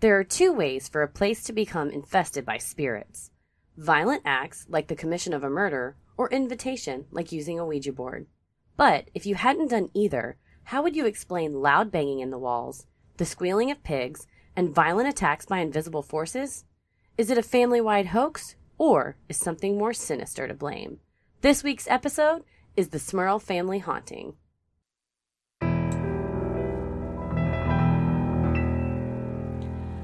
There are two ways for a place to become infested by spirits violent acts, like the commission of a murder, or invitation, like using a Ouija board. But if you hadn't done either, how would you explain loud banging in the walls, the squealing of pigs, and violent attacks by invisible forces? Is it a family wide hoax, or is something more sinister to blame? This week's episode is the Smurl family haunting.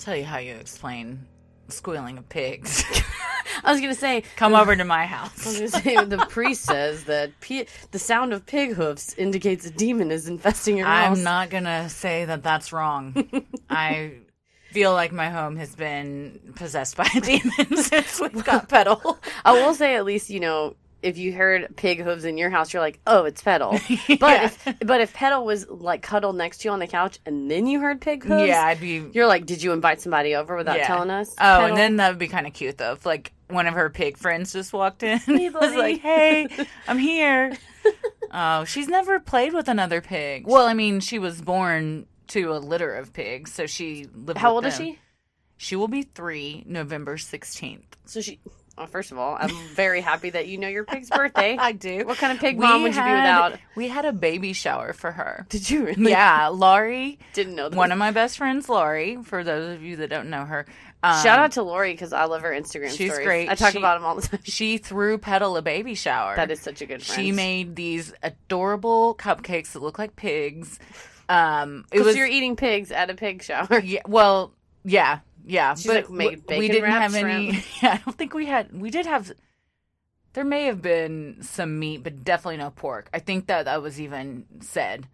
tell you how you explain squealing of pigs. I was gonna say, Come over to my I house. was gonna say, the priest says that pi- the sound of pig hoofs indicates a demon is infesting your house. I'm not gonna say that that's wrong. I feel like my home has been possessed by a demon since we've got Petal. I will say, at least you know, if you heard pig hooves in your house, you're like, oh, it's Petal. But if but if Petal was like cuddled next to you on the couch, and then you heard pig hooves, Yeah, I'd be. you're like, did you invite somebody over without yeah. telling us? Oh, Petal? and then that would be kind of cute though. If like one of her pig friends just walked in, Hey, was like, "Hey, I'm here." oh, she's never played with another pig. Well, I mean, she was born to a litter of pigs, so she lived. how old is she? She will be three November sixteenth. So she. Well, first of all, I'm very happy that you know your pig's birthday. I do. What kind of pig We mom would you be without? We had a baby shower for her. Did you really? Yeah, Laurie, Didn't know that. one of my best friends, Laurie. For those of you that don't know her, um, Shout out to Lori because I love her Instagram She's stories. great. I talk She- about them all the time. She threw Petal a baby shower. That is such a good friend. She made these adorable cupcakes that look like pigs. Um, it Because was you're eating pigs at a pig shower. yeah, well, yeah, yeah. She's, but like, we didn't have any. Yeah, I don't think we had. We did have. There may have been some meat, but definitely no pork. I think that that was even said.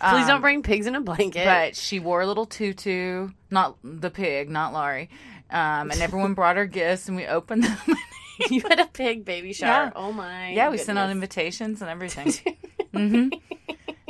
Please Um, don't bring pigs in a blanket. But she wore a little tutu, not the pig, not Laurie. Um, and everyone brought her gifts, and we opened them. you had a pig baby shower. Yeah. Oh my. yeah, we sent out invitations and everything. hmm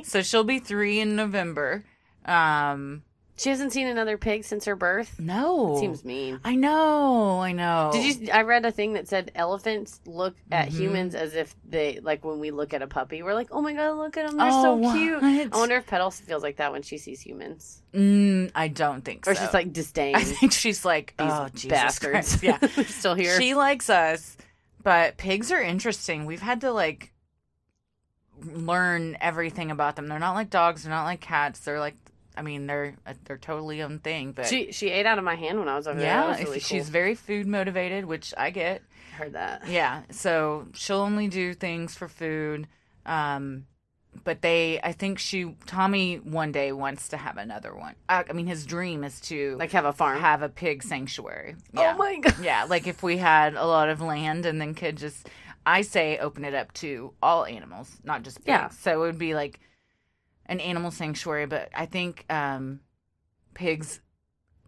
So she'll be three in November. Um, She hasn't seen another pig since her birth. no, it Seems mean. I know, I know. Did you? I read a thing that said elephants look at Mm-hmm. humans as if they like when we look at a puppy. We're like, oh my god, look at them, they're Oh, so cute. I wonder if Petal feels like that when she sees humans, Mm, I don't think or so. she's like disdain. I think she's like, These oh, Jesus bastards. Yeah, still here. She likes us, but pigs are interesting. We've had to like learn everything about them. They're not like dogs. They're not like cats. They're like, I mean, they're they're totally own thing. But She she ate out of my hand when I was over there. Yeah, really she's cool. very food motivated, which I get. heard that. Yeah, so she'll only do things for food. Um, but they, I think she, Tommy, one day wants to have another one. I, I mean, his dream is to Like have a farm. have a pig sanctuary. Oh Yeah. my god. Yeah, like if we had a lot of land and then could just, I say, open it up to all animals, not just pigs. Yeah. So it would be like an animal sanctuary, but I think um, pigs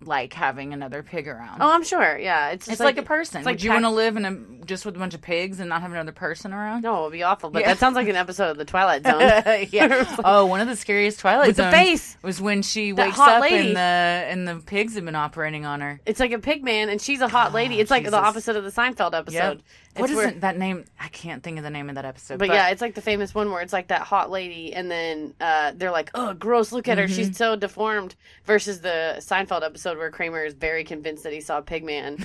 like having another pig around. Oh, I'm sure. Yeah, it's it's just like, a person. it's like Would you pack- want to live in a just with a bunch of pigs and not have another person around? No, it would be awful. But Yeah. that sounds like an episode of the Twilight Zone. yeah. Oh, one of the scariest Twilight With the face. was when she That wakes up lady. and the and the pigs have been operating on her. It's like a pig man, and she's a hot lady. It's like Oh, Jesus. the opposite of the Seinfeld episode. What It's where- it, that name? I can't think of the name of that episode. But, yeah, it's like the famous one where it's like that hot lady, and then uh, they're like, "Oh, gross! Look at her; Mm-hmm. she's so deformed." Versus the Seinfeld episode where Kramer is very convinced that he saw a pig man,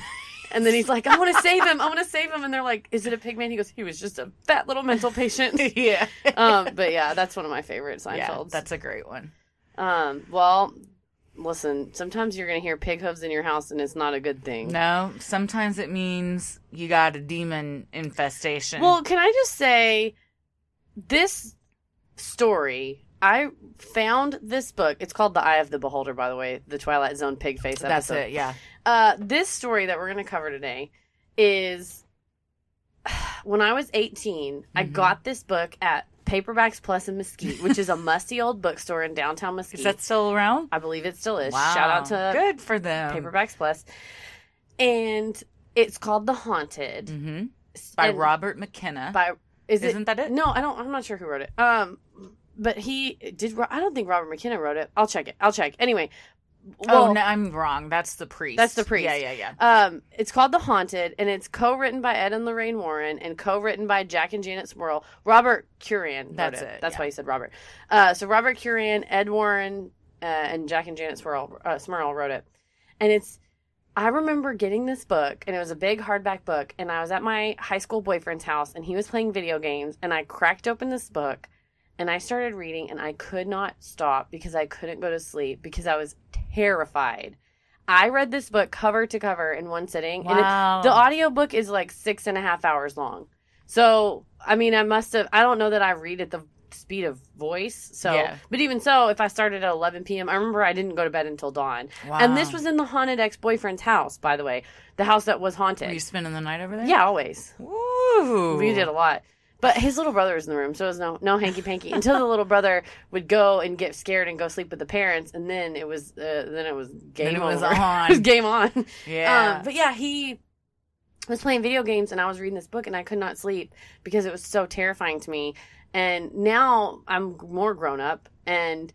and then he's like, "I want to save him! I want to save him!" And they're like, "Is it a pig man?" He goes, "He was just a fat little mental patient." yeah, um, but yeah, that's one of my favorite yeah, Seinfelds. that's a great one. um, well, listen, sometimes you're gonna hear pig hooves in your house, and it's not a good thing. No, sometimes it means you got a demon infestation. Well, can I just say this story? I found this book. It's called The Eye of the Beholder, by the way, the Twilight Zone pig face episode. that's it. Yeah, Uh, this story that we're going to cover today is when I was 18, I Mm-hmm. got this book at Paperbacks Plus in Mesquite, which is a musty old bookstore in downtown Mesquite. is that still around? I believe it still is. Wow. Shout out to good for them. Paperbacks And it's called The Haunted. hmm by And- Robert McKenna. by is Isn't that it? No, I don't. I'm not sure who wrote it. Um, but he did. I don't think Robert McKenna wrote it. I'll check it. I'll check. Anyway, oh no, I'm wrong. That's the priest. That's the priest. Yeah, yeah, yeah. Um, it's called The Haunted, and it's co-written by Ed and Lorraine Warren, and co-written by Jack and Janet Smurl. Robert wrote That's it. it, That's yeah. why he said Robert. Uh, so Robert Curran, Ed Warren, uh, and Jack and Janet Smurl, uh, Smurl wrote it, and it's. I remember getting this book, and it was a big hardback book, and I was at my high school boyfriend's house, and he was playing video games, and I cracked open this book, and I started reading, and I could not stop because I couldn't go to sleep because I was terrified. I read this book cover to cover in one sitting, Wow. and it, the audiobook is like six and a half hours long. So, I mean, I must have, I don't know that I read at the speed of voice. So, Yeah. but even so, if I started at 11 p.m., I remember I didn't go to bed until dawn. Wow. And this was in the haunted ex boyfriend's house, by the way, the house that was haunted. Were you spending the night over there? yeah, always. Woo. We did a lot. But his little brother was in the room, so it was no no hanky panky until the little brother would go and get scared and go sleep with the parents, and then it was uh, then it was game it was on. it was game on. Yeah. Um, but yeah, he was playing video games, and I was reading this book, and I could not sleep because it was so terrifying to me. And now I'm more grown up, and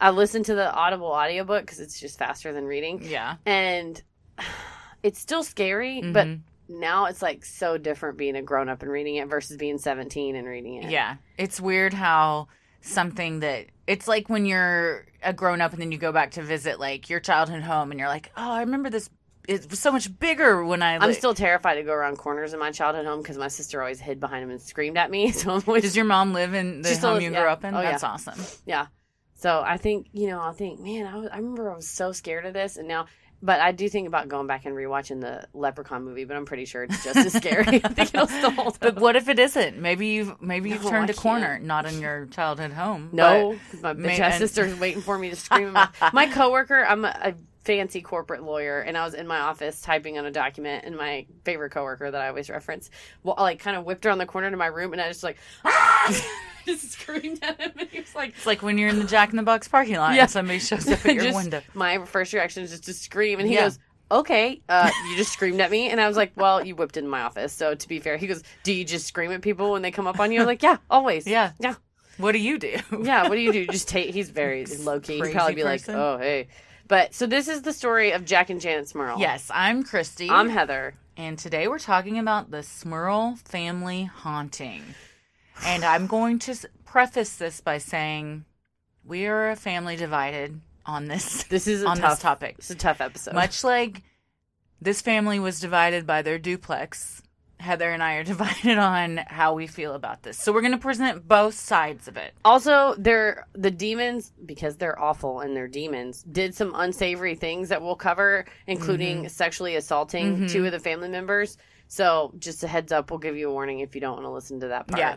I listen to the Audible audiobook because it's just faster than reading, yeah. and it's still scary, but Mhm. Now it's like so different being a grown up and reading it versus being 17 and reading it. Yeah. It's weird how something that it's like when you're a grown up and then you go back to visit like your childhood home and you're like, oh, I remember this. It was so much bigger when I. I'm still terrified to go around corners in my childhood home because my sister always hid behind him and screamed at me. So always Does your mom live in the She still home you yeah. grew up in? Oh, yeah. That's awesome. Yeah. So I think, you know, I think, man, I, was, I remember I was so scared of this. And now, but I do think about going back and rewatching the Leprechaun movie, but I'm pretty sure it's just as scary. I think it'll still hold But up. what if it isn't? Maybe you've maybe you've No, turned I a corner, not in your childhood home. No, 'cause my bitch ass and- sister's waiting for me to scream. My, my coworker, I'm a, a fancy corporate lawyer, and I was in my office typing on a document, and my favorite coworker that I always reference, well, like kind of whipped around the corner to my room, and I was just like, ah! just screamed at him, and he was like, It's like when you're in the Jack in the Box parking lot Yeah. and somebody shows up at your Just- window. My first reaction is just to scream, and he Yeah. goes, "Okay, uh, you just screamed at me," and I was like, "Well, you whipped in my office." So to be fair, he goes, "Do you just scream at people when they come up on you?" I was like, "Yeah, always." Yeah. yeah, What do you do? yeah. What do you do? Just take. He's very low key. He'd probably be person. like, "Oh, hey." But so this is the story of Jack and Janet Smurl. Yes, I'm Christy. I'm Heather. and today we're talking about the Smurl family haunting. And I'm going to preface this by saying we are a family divided on this This is a on tough this topic. It's a tough episode. Much like this family was divided by their duplex, Heather and I are divided on how we feel about this. So we're going to present both sides of it. Also, they're the demons because they're awful and they're demons. Did some unsavory things that we'll cover, including Mm-hmm. sexually assaulting two of the family members. So, just a heads up, we'll give you a warning if you don't want to listen to that part. Yeah.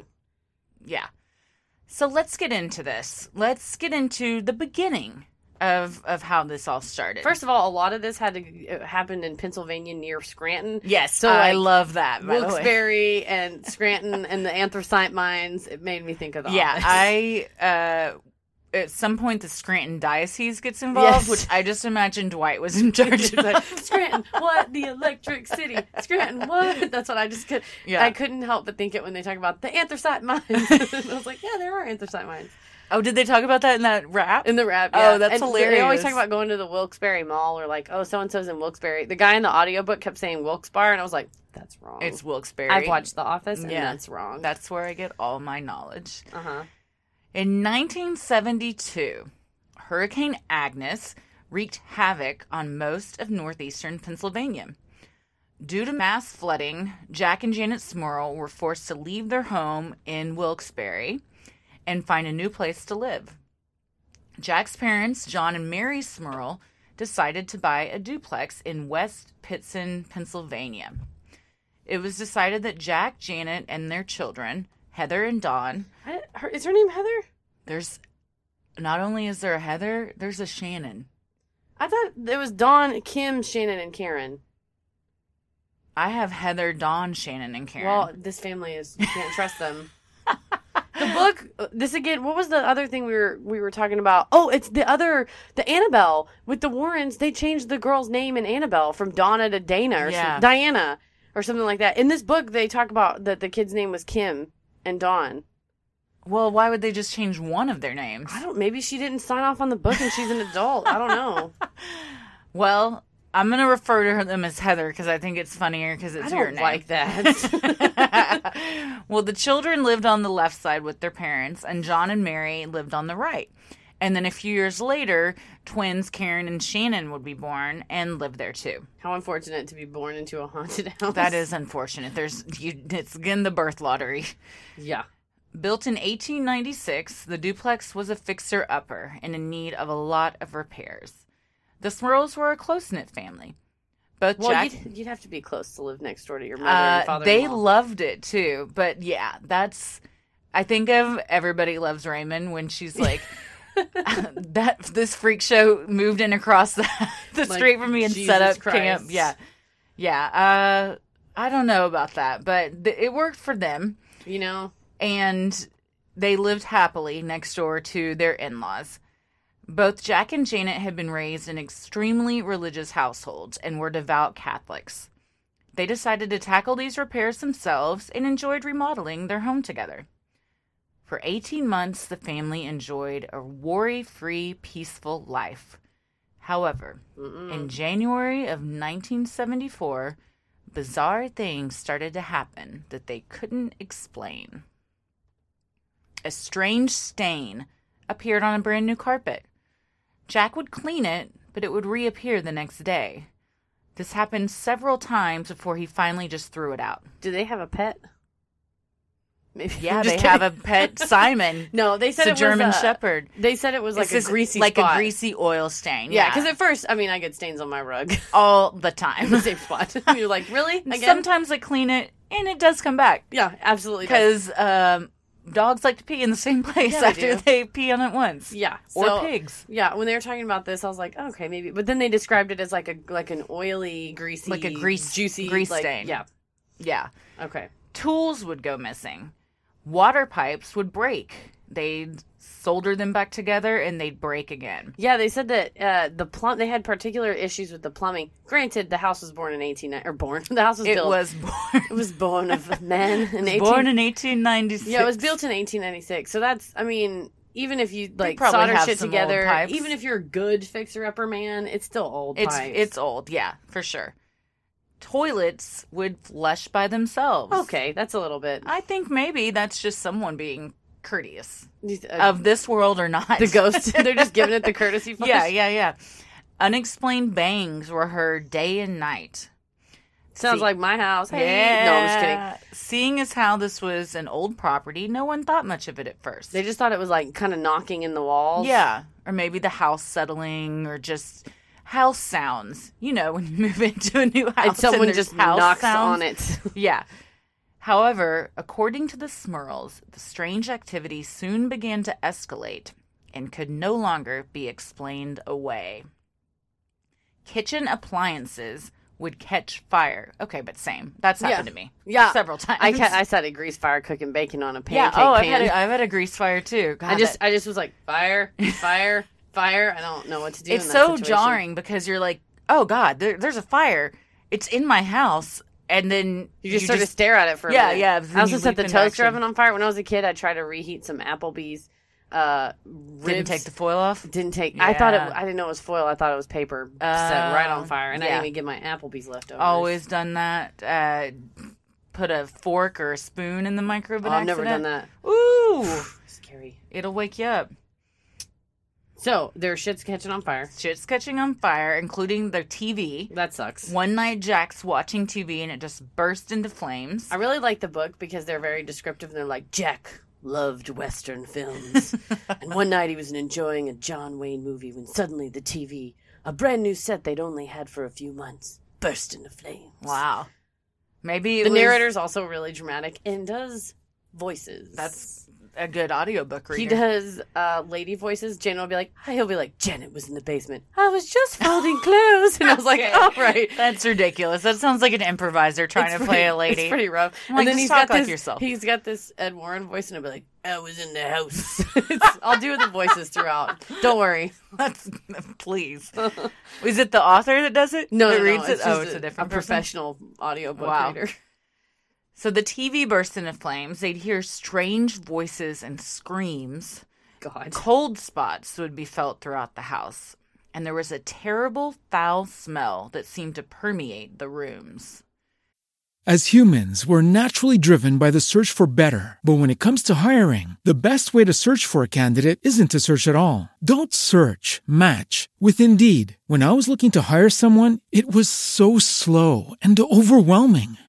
Yeah. So let's get into this. Let's get into the beginning of of how this all started. First of all, a lot of this had to uh, happen in Pennsylvania near Scranton. yes, so, I like, love that. By the way. Wilkes-Barre and Scranton and the anthracite mines. It made me think of the Yeah. I uh at some point the Scranton Diocese gets involved, Yes. which I just imagine Dwight was in charge of. Scranton, what? The Electric City. Scranton, what? That's what I just could. Yeah. I couldn't help but think it when they talk about the anthracite mines. I was like, yeah, there are anthracite mines Oh, did they talk about that in that rap? in the rap. Oh, that's and They always talk about going to the Wilkes-Barre Mall or like, oh, so and so's in Wilkes-Barre. The guy in the audiobook kept saying Wilkes-Barre, and I was like, that's wrong. it's Wilkes-Barre. I've watched The Office, and Yeah. that's wrong. That's where I get all my knowledge. uh huh. In 1972, Hurricane Agnes wreaked havoc on most of northeastern Pennsylvania. Due to mass flooding, Jack and Janet Smurl were forced to leave their home in Wilkes-Barre and find a new place to live. Jack's parents, John and Mary Smurl, decided to buy a duplex in West Pittston, Pennsylvania. It was decided that Jack, Janet, and their children, Heather and Dawn, I- her- Is her name Heather? there's not only is there a Heather, there's a Shannon. I thought it was Dawn, Kim, Shannon, and Karen. I have Heather, Dawn, Shannon, and Karen. Well, this family is you can't trust them. the book this again what was the other thing we were we were talking about oh it's the other the annabelle with the warrens they changed the girl's name in annabelle from donna to dana or Yeah. some, diana or something like that in this book they talk about that the kid's name was kim and dawn well, why would they just change one of their names? i don't maybe she didn't sign off on the book and she's an adult i don't know Well, I'm gonna refer to them as Heather because I think it's funnier because it's i don't name. like that well, the children lived on the left side with their parents, and John and Mary lived on the right. And then a few years later, twins Karen and Shannon would be born and live there too. how unfortunate to be born into a haunted house That is unfortunate. There's you, it's again the birth lottery. yeah Built in 1896, the duplex was a fixer upper and in need of a lot of repairs. The Smurls were a close knit family. Both well Jack, you'd, you'd have to be close to live next door to your mother uh, and father they loved it too. But yeah, that's. I think of Everybody Loves Raymond when she's like, that this freak show moved in across the, the Like, street from me and set up Christ. camp. Yeah, yeah. Uh, I don't know about that, but th- it worked for them you know and they lived happily next door to their in laws. Both Jack and Janet had been raised in extremely religious households and were devout Catholics. They decided to tackle these repairs themselves and enjoyed remodeling their home together. For 18 months, the family enjoyed a worry free, peaceful life. However, in January of 1974, bizarre things started to happen that they couldn't explain. A strange stain appeared on a brand new carpet. Jack would clean it, but it would reappear the next day. This happened several times before he finally just threw it out. Do they have a pet? Maybe. Yeah, they just have a pet Simon. No, they It's said a it was German a- Shepherd. They said it was like It's a greasy, like spot. a greasy oil stain. Yeah, Yeah, because at first, I mean, I get stains on my rug. all the time. the same spot. You're like, really? Again? Sometimes I clean it and it does come back yeah, absolutely. because um, dogs like to pee in the same place Yeah, after do. they pee on it once. yeah, or pigs. Yeah, when they were talking about this, I was like, oh, okay, maybe. But then they described it as like a like an oily, greasy, Like a grease- juicy grease like- stain. Yeah. Yeah. Okay. Tools would go missing. Water pipes would break. They'd solder them back together and they'd break again. Yeah, they said that uh, the plum. They had particular issues with the plumbing. Granted, the house was born in eighteen or born. The house was It built. was born, It was born of men in eighteen. born in 1896. Yeah, it was built in 1896. So that's, I mean, even if you like solder shit together, even if you're a good fixer upper man, it's still old It's pipes. it's old, yeah, for sure. Toilets would flush by themselves. okay. That's a little bit I think maybe that's just someone being courteous uh, of this world or not. the ghost. They're just giving it the courtesy. Flush. yeah, yeah, yeah. Unexplained bangs were heard day and night. Sounds See- like my house. Hey, no, I'm just kidding. Seeing as how this was an old property, no one thought much of it at first. They just thought it was like kind of knocking in the walls. yeah, or maybe the house settling, or just house sounds. You know, when you move into a new house, and someone there's just house knocks sounds. on it. Yeah. However, according to the Smurls, the strange activity soon began to escalate and could no longer be explained away. Kitchen appliances would catch fire. Okay, but same. That's Yeah. happened to me. Yeah. several times. I ca- I said a grease fire cooking bacon on a pancake yeah. Oh, I've pan. had, a, I've had a grease fire too. God, I just that- I just was like fire, fire, fire. I don't know what to do. it's in so situation. jarring because you're like, oh God, there, there's a fire. It's in my house, and then You just sort of stare at it for a Yeah, minute. yeah, I also you set the toaster oven on fire when I was a kid. I tried to reheat some Applebee's. Uh, didn't take the foil off. Didn't take. I thought it. I didn't know it was foil. I thought it was paper set right on fire, and I didn't even get my Applebee's leftovers. Always done that. Uh, put a fork or a spoon in the microwave. Oh, I've never done that. Ooh, Scary. it'll wake you up. So their shit's catching on fire. Shit's catching on fire, including their TV. That sucks. One night, Jack's watching TV and it just burst into flames. I really like the book because they're very descriptive. And they're like Jack loved Western films, and one night he was enjoying a John Wayne movie when suddenly the TV, a brand new set they'd only had for a few months, burst into flames. Wow. Maybe The was- narrator's also really dramatic and does voices. That's a good audiobook reader. he does uh, lady voices. Janet will be like, "He'll be like, Janet was in the basement. I was just folding clothes," and I was like, "Oh right." That's ridiculous. That sounds like an improviser trying It's to play a lady. It's pretty rough. I'm like, and then just he's got like this. yourself. He's got this Ed Warren voice, and I'll be like, "I was in the house." I'll do the voices throughout. Don't worry. That's please. Is it the author that does it? No, that no, reads no, it. Oh, it's a, a, different a professional audiobook Wow. reader. So the TV burst into flames. They'd hear strange voices and screams. God. Cold spots would be felt throughout the house, and there was a terrible foul smell that seemed to permeate the rooms. As humans, we're naturally driven by the search for better. But when it comes to hiring, the best way to search for a candidate isn't to search at all. Don't search, match with Indeed. When I was looking to hire someone, it was so slow and overwhelming.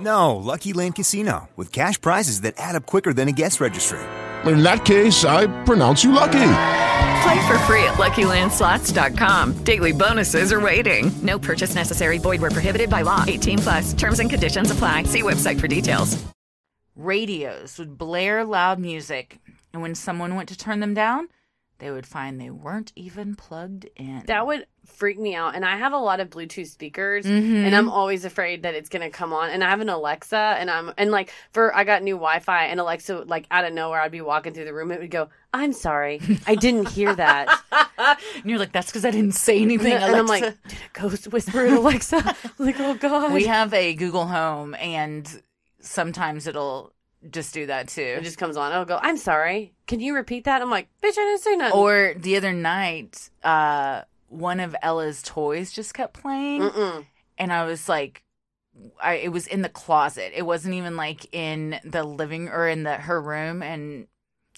No, Lucky Land Casino, with cash prizes that add up quicker than a guest registry. In that case, I pronounce you lucky. Play for free at LuckyLandSlots.com. Daily bonuses are waiting. No purchase necessary. Void where prohibited by law. 18 plus. Terms and conditions apply. See website for details. Radios would blare loud music, and when someone went to turn them down, they would find they weren't even plugged in. That would freak me out. And I have a lot of Bluetooth speakers, Mhm. and I'm always afraid that it's gonna come on. And I have an Alexa, and I'm and like for I got new Wi-Fi, and Alexa like out of nowhere, I'd be walking through the room, it would go, "I'm sorry, I didn't hear that." and you're like, that's because I didn't say anything. and I'm like, "Did a ghost whisper in Alexa?" Like, oh god, we have a Google Home, and sometimes it'll just do that too. It just comes on. I'll go, "I'm sorry, can you repeat that?" I'm like, "Bitch, I didn't say nothing." Or the other night, uh, one of Ella's toys just kept playing, Mm-mm. and I was like, I, it was in the closet. It wasn't even like in the living or in the her room, and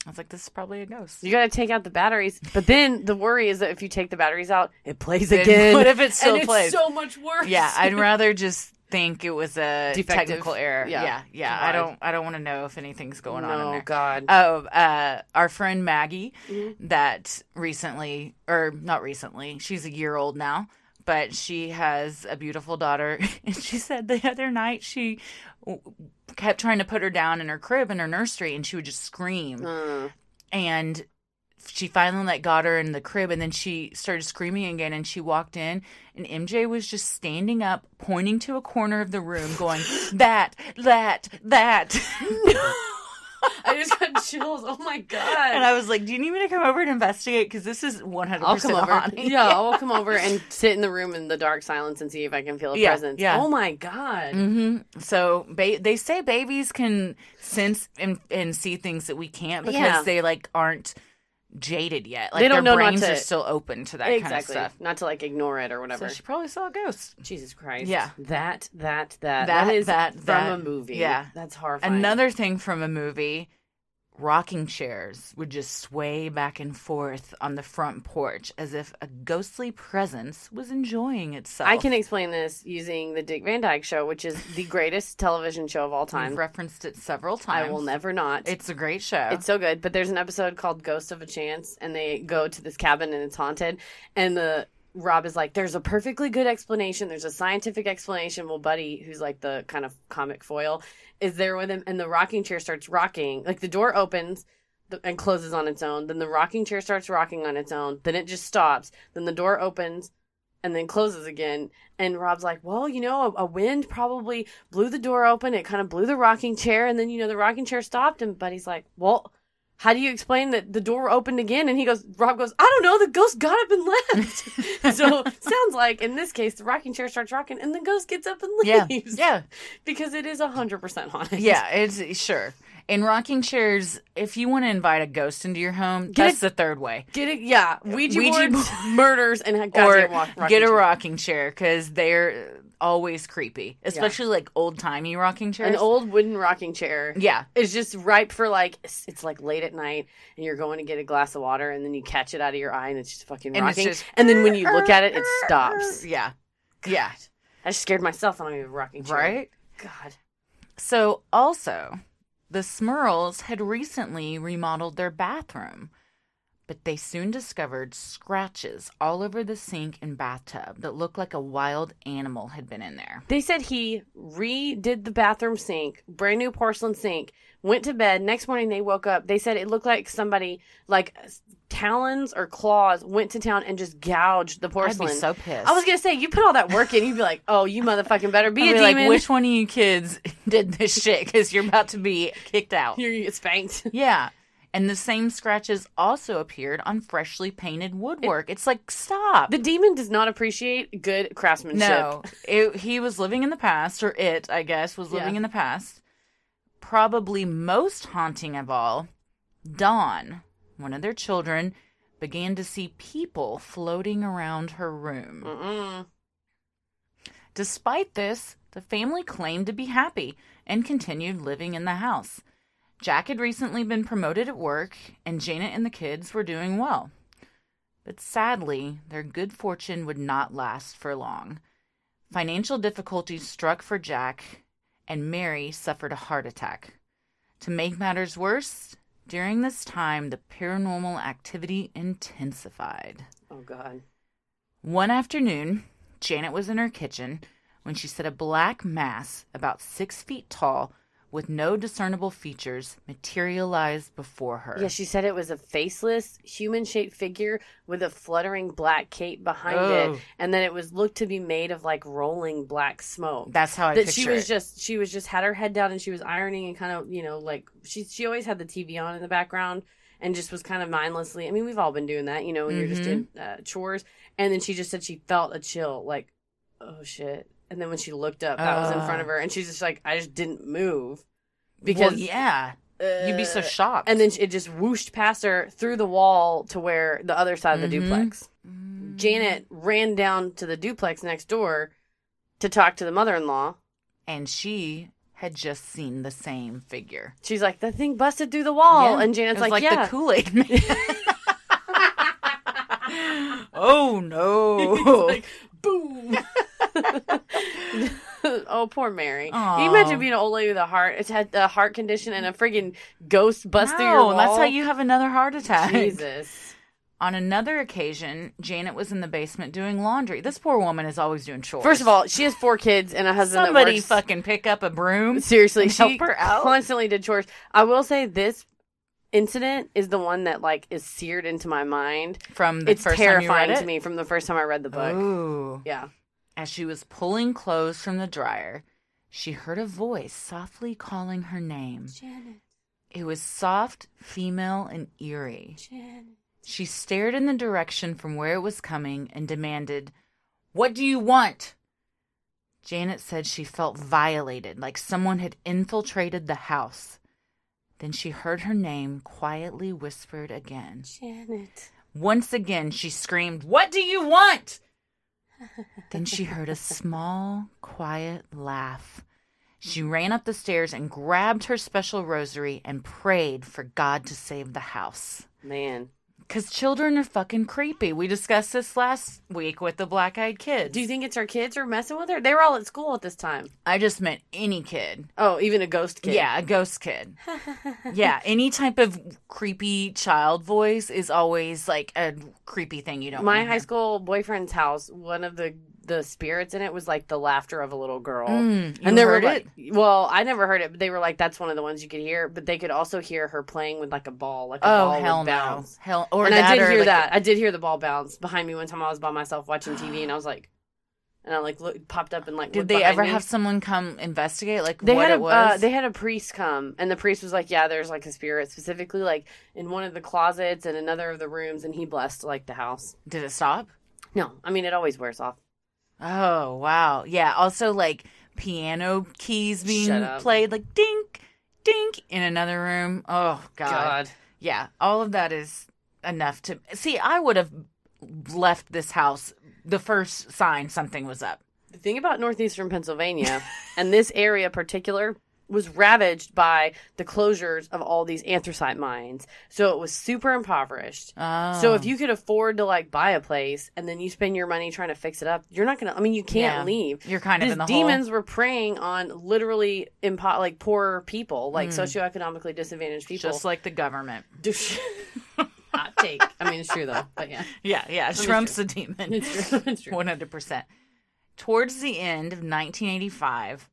I was like, this is probably a ghost. You got to take out the batteries, but then the worry is that if you take the batteries out, it plays again. what if it still and plays? It's so much worse. Yeah, I'd rather just think it was a Defective. technical error. Yeah. Yeah, yeah. I don't. I don't want to know if anything's going on Oh God. Oh, uh, our friend Maggie, Mm-hmm. that recently, or not recently, she's a year old now, but she has a beautiful daughter. And she said the other night she kept trying to put her down in her crib in her nursery and she would just scream. Mm. And she finally like got her in the crib and then she started screaming again and she walked in and MJ was just standing up pointing to a corner of the room going that that that I just got chills. Oh my god. And I was like, "Do you need me to come over and investigate? Because this is one hundred I'll come percent over. haunting." Yeah, I'll come over and sit in the room in the dark silence and see if I can feel a Yeah, presence. yeah. Oh my god. hmm So ba- they say babies can sense and, and see things that we can't because Yeah. they like aren't jaded yet. Like They don't their know not brains to- are still open to that kind of stuff. Not to like ignore it or whatever. So she probably saw a ghost. Jesus Christ. Yeah. That, that, that. That- that is that- from that- a movie. yeah. That's horrifying. Another thing from a movie, rocking chairs would just sway back and forth on the front porch as if a ghostly presence was enjoying itself. I can explain this using the Dick Van Dyke Show, which is the greatest television show of all time. I've time. referenced it several times. I will never not. It's a great show. It's so good. But there's an episode called Ghost of a Chance, and they go to this cabin and it's haunted. And the Rob is like, "There's a perfectly good explanation. There's a scientific explanation." Well, Buddy, who's like the kind of comic foil, is there with him, and the rocking chair starts rocking. Like the door opens. And closes on its own. Then the rocking chair starts rocking on its own. Then it just stops. Then the door opens and then closes again. And Rob's like, well, you know, a, a wind probably blew the door open. It kind of blew the rocking chair. And then, you know, the rocking chair stopped. And Buddy's like, well, how do you explain that the door opened again? And he goes, Rob goes, I don't know. The ghost got up and left. so sounds like in this case, the rocking chair starts rocking and the ghost gets up and leaves. yeah, yeah. Because it is 100% haunted. yeah. It's sure. In rocking chairs, if you want to invite a ghost into your home, Get that's a- the third way. Get it? Yeah. Ouija, Ouija murders, and or get a chair. rocking chair because they're always creepy, especially like old timey rocking chairs. An old wooden rocking chair. yeah, is just ripe for like it's- it's like late at night and you're going to get a glass of water and then you catch it out of your eye and it's just fucking And it's rocking. just- and then when you look at it it stops. Yeah, yeah, i just scared myself on a rocking chair. Right. god. So also, the Smurls had recently remodeled their bathroom, but they soon discovered scratches all over the sink and bathtub that looked like a wild animal had been in there. they said he redid the bathroom sink brand new porcelain sink went to bed next morning they woke up they said it looked like somebody like talons or claws went to town and just gouged the I'd porcelain be so pissed. I was gonna say you put all that work in, you'd be like, "Oh, you motherfucking better be I'd a be demon." like, which one of you kids did this shit? Because you're about to be kicked out. You're gonna get spanked. Yeah. And the same scratches also appeared on freshly painted woodwork. it's like, stop. The demon does not appreciate good craftsmanship. no, it, he was living in the past, or it, I guess, was living Yeah. in the past. Probably most haunting of all, Dawn, one of their children, began to see people floating around her room. Mm-mm. Despite this, the family claimed to be happy and continued living in the house. Jack had recently been promoted at work, and Janet and the kids were doing well. But sadly, their good fortune would not last for long. Financial difficulties struck for Jack, and Mary suffered a heart attack. To make matters worse, during this time, the paranormal activity intensified. Oh God. One afternoon, Janet was in her kitchen when she said a black mass about six feet tall with no discernible features materialized before her. Yeah, she said it was a faceless, human-shaped figure with a fluttering black cape behind Oh. it, and then it was looked to be made of like rolling black smoke. That's how I that she was it. just she was just had her head down and she was ironing and kind of you know like she she always had the TV on in the background and just was kind of mindlessly. I mean, we've all been doing that, you know, when you're just in Mm-hmm. uh, chores. And then she just said she felt a chill, like oh shit. And then when she looked up, that was in front of her, and she's just like, I just didn't move because well, yeah, you'd be so uh, shocked. and then it just whooshed past her through the wall to where the other side of the Mhm. duplex. Janet ran down to the duplex next door to talk to the mother-in-law. and she had just seen the same figure. She's like, "The thing busted through the wall," Yeah, and Janet's it was like, like "Yeah." the Kool Aid Man. oh no! like, boom. oh, poor Mary. Can you imagine being an old lady with a heart? It's had a heart condition and a friggin' ghost bust through your wall. that's how you have another heart attack. Jesus. On another occasion, Janet was in the basement doing laundry. This poor woman is always doing chores. First of all, she has four kids and a husband somebody that works. fucking pick up a broom. Seriously, she help her out. constantly did chores. I will say this incident is the one that like is seared into my mind. From the it's first time you terrifying read to me from the first time I read the book. Ooh. Yeah. As she was pulling clothes from the dryer, she heard a voice softly calling her name. Janet. It was soft, female, and eerie. Janet. She stared in the direction from where it was coming and demanded, What do you want? Janet said she felt violated, like someone had infiltrated the house. Then she heard her name quietly whispered again. Janet. Once again, she screamed, What do you want? Then she heard a small, quiet laugh. She ran up the stairs and grabbed her special rosary and prayed for God to save the house. Man. Because children are fucking creepy. We discussed this last week with the black eyed kids. Do you think it's our kids are messing with her? They were all at school at this time. I just meant any kid. Oh, even a ghost kid. Yeah, a ghost kid. yeah, any type of creepy child voice is always like a creepy thing you don't My high school boyfriend's house, one of the the spirits in it was like the laughter of a little girl. Mm, and they heard were it? well, I never heard it, but they were like, that's one of the ones you could hear. But they could also hear her playing with like a ball, like a Oh, ball hell no. bounce. Hell, or and I did hear like, that. I did hear the ball bounce behind me one time. I was by myself watching TV, and I was like, and I like looked, popped up and like. Did they ever me. have someone come investigate like They what had it a was? uh, they had a priest come, and the priest was like, "Yeah, there's like a spirit specifically like in one of the closets and another of the rooms, and he blessed like the house." Did it stop? No, I mean it always wears off. Oh wow, yeah. Also, like piano keys being played, like dink, dink in another room. Oh god. God. yeah. All of that is enough to see. I would have left this house the first sign something was up. The thing about northeastern Pennsylvania and this area particular was ravaged by the closures of all these anthracite mines. So it was super impoverished. Oh. So if you could afford to like buy a place and then you spend your money trying to fix it up, you're not gonna. I mean, you can't Yeah. leave. You're kind of in the hole. demons were preying on literally impo- like poor people, like Mm. socioeconomically disadvantaged people. just like the government. hot take. I mean, it's true though. But yeah, Yeah, yeah. Trump's a demon. It's true. It's true. One hundred percent. Towards the end of 1985,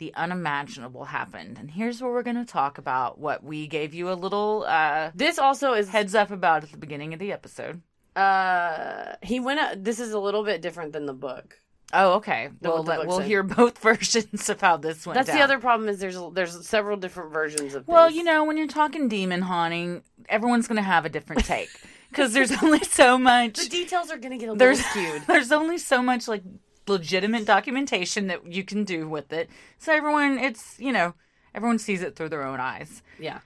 the unimaginable happened, and here's where we're going to talk about what we gave you a little uh, This also is heads up about at the beginning of the episode. Uh, he went. Out, this is a little bit different than the book. Oh, okay. Than Well, let, we'll said. hear both versions of how this went. That's the other problem is there's there's several different versions of. Well, you know, when you're talking demon haunting, everyone's going to have a different take because there's only so much. the details are gonna get a little there's skewed. there's only so much like legitimate documentation that you can do with it. So everyone, it's you know, everyone sees it through their own eyes. Yeah.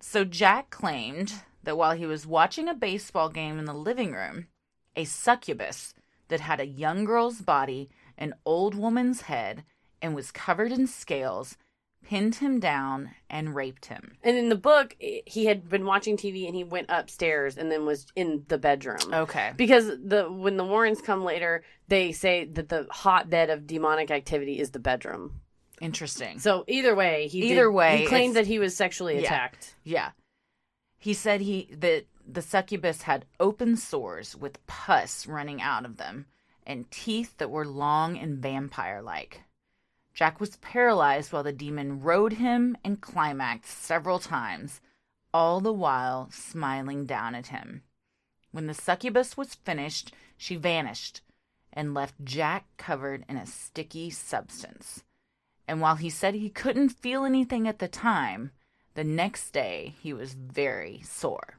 So Jack claimed that while he was watching a baseball game in the living room, a succubus that had a young girl's body, an old woman's head, and was covered in scales, pinned him down and raped him. And in the book, he had been watching TV and he went upstairs and then was in the bedroom. Okay. Because the when the Warrens come later, they say that the hotbed of demonic activity is the bedroom. Interesting. So either way, he Either did- way, he claimed that he was sexually Yeah. attacked. Yeah. He said he that the succubus had open sores with pus running out of them and teeth that were long and vampire like. Jack was paralyzed while the demon rode him and climaxed several times, all the while smiling down at him. When the succubus was finished, she vanished and left Jack covered in a sticky substance. And while he said he couldn't feel anything at the time, the next day he was very sore.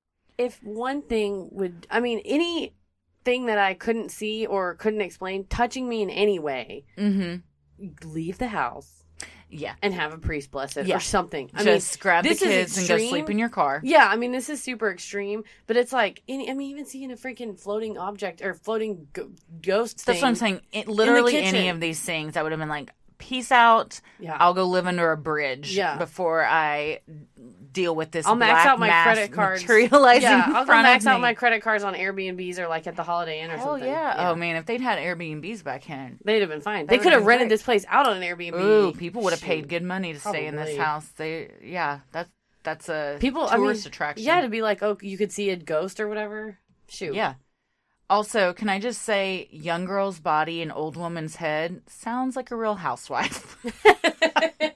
If one thing would, I mean, anything that I couldn't see or couldn't explain touching me in any way, Mm-hmm. leave the house Yeah. and have a priest bless it Yeah. or something. I Just mean, grab the kids and go sleep in your car. Yeah, I mean, this is super extreme, but it's like, any, I mean, even seeing a freaking floating object or floating go- ghost That's what I'm saying. It, literally any of these things, I would have been like, peace out. Yeah. I'll go live under a bridge Yeah. before I deal with this. I'll max out my credit cards. materializing Yeah, I'll max out my credit cards on Airbnbs or like at the Holiday Inn or Hell something. yeah. Oh man, if they'd had Airbnbs back then, They'd have been fine. That They could have rented great. this place out on an Airbnb. ooh, people would have paid good money to stay in this house. They, yeah, that's that's a People, I tourist mean, attraction. Yeah, to be like, oh, you could see a ghost or whatever. Shoot. Yeah. Also, can I just say, young girl's body and old woman's head sounds like a real housewife.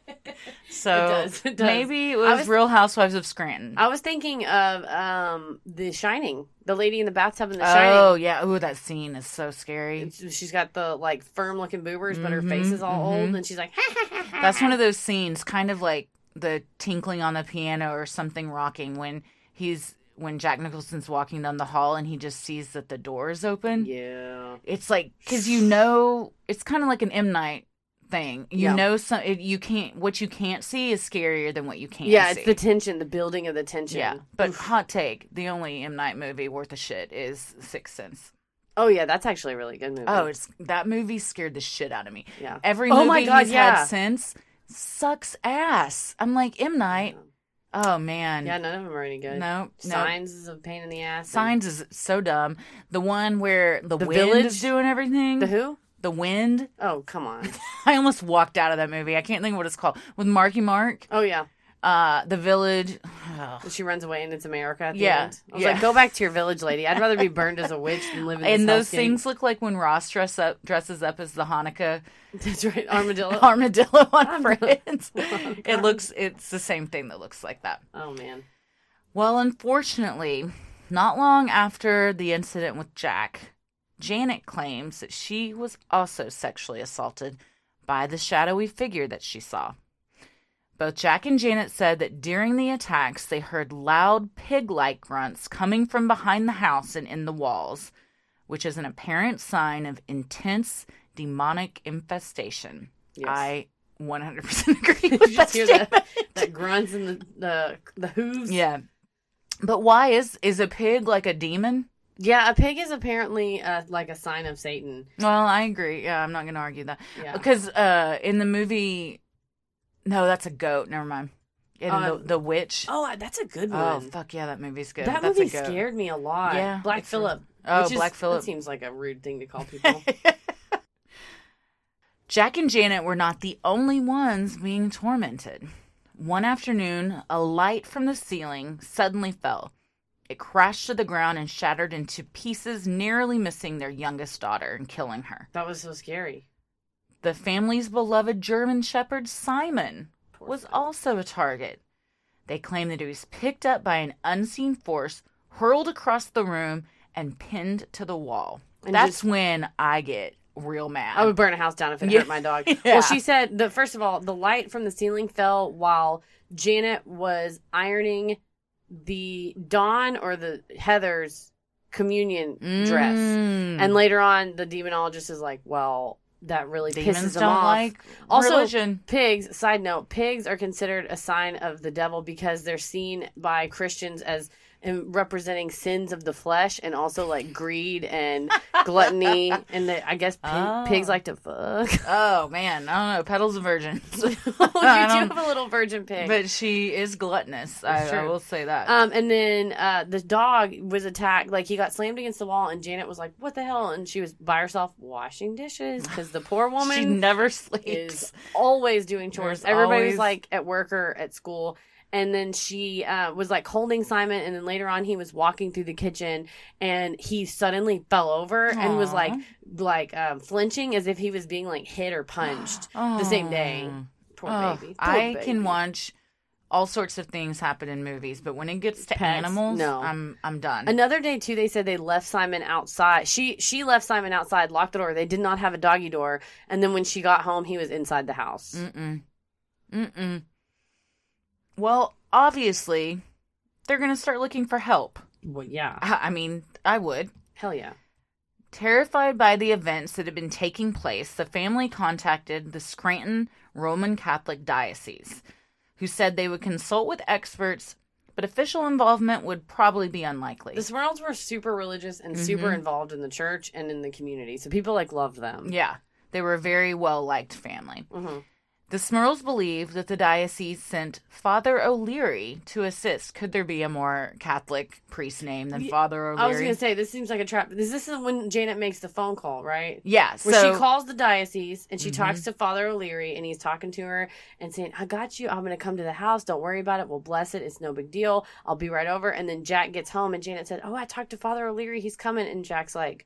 so It does, it does. maybe it was, was- Real Housewives of Scranton. I was thinking of um The Shining, the lady in the bathtub in The Shining. oh yeah, ooh, that scene is so scary. It's- She's got the like firm looking boobers, but her Mhm, face is all mhm. old, and she's like, That's one of those scenes, kind of like the tinkling on the piano or something rocking when he's when Jack Nicholson's walking down the hall and he just sees that the door is open. yeah. It's like because you know it's kind of like an M Night thing. You Yeah. know, some you can't what you can't see is scarier than what you can. Yeah, see. Yeah, it's the tension, the building of the tension. yeah. But hot take: the only M Night movie worth a shit is Sixth Sense. Oh yeah, that's actually a really good movie. Oh, it's that movie scared the shit out of me. Yeah. Every Oh movie my God, he's yeah. had since sucks ass. I'm like M Night. Oh man. yeah, none of them are any good. No, no. Signs is a pain in the ass. and- Signs is so dumb. The one where the, The wind Village? is doing everything. The who? The wind. Oh come on. I almost walked out of that movie. I can't think of what it's called. With Marky Mark. Oh yeah. Uh, the village. Ugh. She runs away and it's America. At the Yeah, end. I was yeah. like, go back to your village, lady. I'd rather be burned as a witch than live in this And those things look like when Ross dress up, dresses up as the Hanukkah That's right, armadillo. armadillo on Friends. it looks. It's the same thing that looks like that. oh man. Well, unfortunately, not long after the incident with Jack, Janet claims that she was also sexually assaulted by the shadowy figure that she saw. Both Jack and Janet said that during the attacks, they heard loud pig like grunts coming from behind the house and in the walls, which is an apparent sign of intense demonic infestation. Yes. I 100% agree Did with you that just hear statement. that, that grunts and the, the the hooves? Yeah. But why is is a pig like a demon? Yeah, a pig is apparently uh, like a sign of Satan. Well, I agree. Yeah, I'm not going to argue that. Yeah. Because uh in the movie No, that's a goat. Never mind. In Uh, the the witch. Oh, that's a good Oh, one. fuck yeah, that movie's good. that That's movie scared me a lot. Yeah, Black Phillip. Oh, is- Black Phillip. Seems like a rude thing to call people. Jack and Janet were not the only ones being tormented. One afternoon, a light from the ceiling suddenly fell. It crashed to the ground and shattered into pieces, nearly missing their youngest daughter and killing her. that was so scary. The family's beloved German Shepherd Simon was also a target. They claim that he was picked up by an unseen force, hurled across the room, and pinned to the wall. And That's just- when I get real mad. I would burn a house down if it Yeah. hurt my dog. Yeah. Well, she said the first of all, the light from the ceiling fell while Janet was ironing the Dawn or the Heather's communion dress. Mm. And later on, the demonologist is like, "Well, that really Demons pisses them off." like also, religion. pigs. Side note: pigs are considered a sign of the devil because they're seen by Christians as um, representing sins of the flesh and also like greed and gluttony. And the, I guess pig, Oh. pigs like to fuck. Oh man, I don't know. Petals of virgin. you do have a little virgin pig. but she is gluttonous. I, I will say that. Um, and then uh, the dog was attacked. Like he got slammed against the wall, and Janet was like, "What the hell?" And she was by herself washing dishes because the poor woman she never sleeps. is always doing chores. There's Everybody was always- like at work or at school. And then she uh, was like holding Simon, and then later on he was walking through the kitchen, and he suddenly fell over and was like, like um, flinching as if he was being like hit or punched the same day. Poor baby. Poor I baby. can watch all sorts of things happen in movies, but when it gets to Pets, animals, no. I'm I'm done. Another day too, they said they left Simon outside. She she left Simon outside, locked the door. They did not have a doggy door, and then when she got home, he was inside the house. Mm-mm. Mm-mm. Well, obviously, they're going to start looking for help. Well, yeah, I I mean, I would. hell yeah. Terrified by the events that had been taking place, the family contacted the Scranton Roman Catholic Diocese, who said they would consult with experts, but official involvement would probably be unlikely. The Smurls were super religious and super Mhm. involved in the church and in the community, so people like loved them. Yeah, they were a very well liked family. hmm The Smurls believe that the diocese sent Father O'Leary to assist. Could there be a more Catholic priest name than Father O'Leary? I was gonna say this seems like a trap. This, this is when Janet makes the phone call, right? yeah, Where so she calls the diocese and she Mhm. talks to Father O'Leary and he's talking to her and saying, I got you. I'm going to come to the house. Don't worry about it. We'll bless it. It's no big deal. I'll be right over. And then Jack gets home and Janet said, Oh, I talked to Father O'Leary. He's coming. And Jack's like,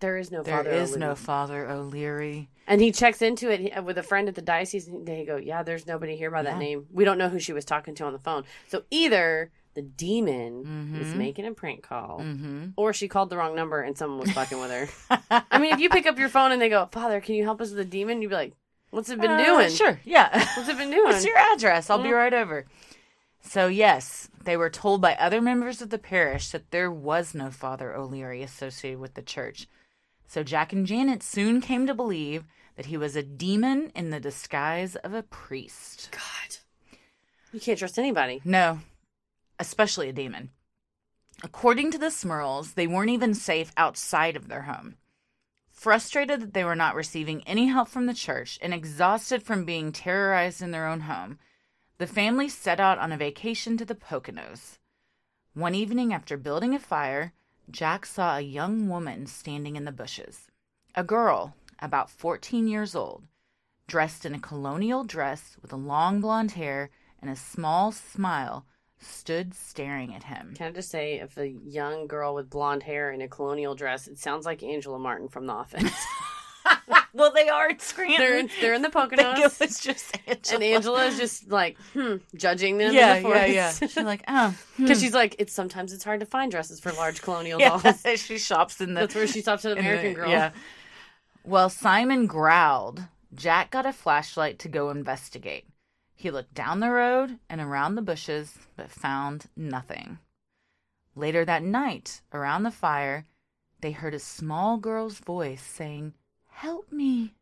There is no there Father is O'Leary. no Father O'Leary. And he checks into it with a friend at the diocese and they go, Yeah, there's nobody here by that Yeah. name. We don't know who she was talking to on the phone. So either the demon is Mhm. making a prank call. Mm-hmm. Or she called the wrong number and someone was fucking with her. I mean, if you pick up your phone and they go, Father, can you help us with the demon? You'd be like, What's it been doing? Uh, Sure, yeah. What's it been doing? What's your address? I'll be Mm. right over. So, yes, they were told by other members of the parish that there was no Father O'Leary associated with the church. So, Jack and Janet soon came to believe that he was a demon in the disguise of a priest. God. You can't trust anybody. No, especially a demon. According to the Smurls, they weren't even safe outside of their home. Frustrated that they were not receiving any help from the church and exhausted from being terrorized in their own home, the family set out on a vacation to the Poconos. One evening, after building a fire, Jack saw a young woman standing in the bushes. A girl, about 14 years old, dressed in a colonial dress with long blonde hair and a small smile, stood staring at him. Can I just say, if a young girl with blonde hair in a colonial dress, it sounds like Angela Martin from The Office. well, they are at Scranton. they're, in, they're in the I think Poconos. It's just Angela. And Angela is just like, hmm, judging them yeah, in the yeah, yeah. She's like, oh, Because she's like, it's sometimes it's hard to find dresses for large colonial yeah. dolls. she shops in the. That's where she stops at in the- American Girl. Yeah. Well, Simon growled. Jack got a flashlight to go investigate. He looked down the road and around the bushes, but found nothing. Later that night, around the fire, they heard a small girl's voice saying, Help me.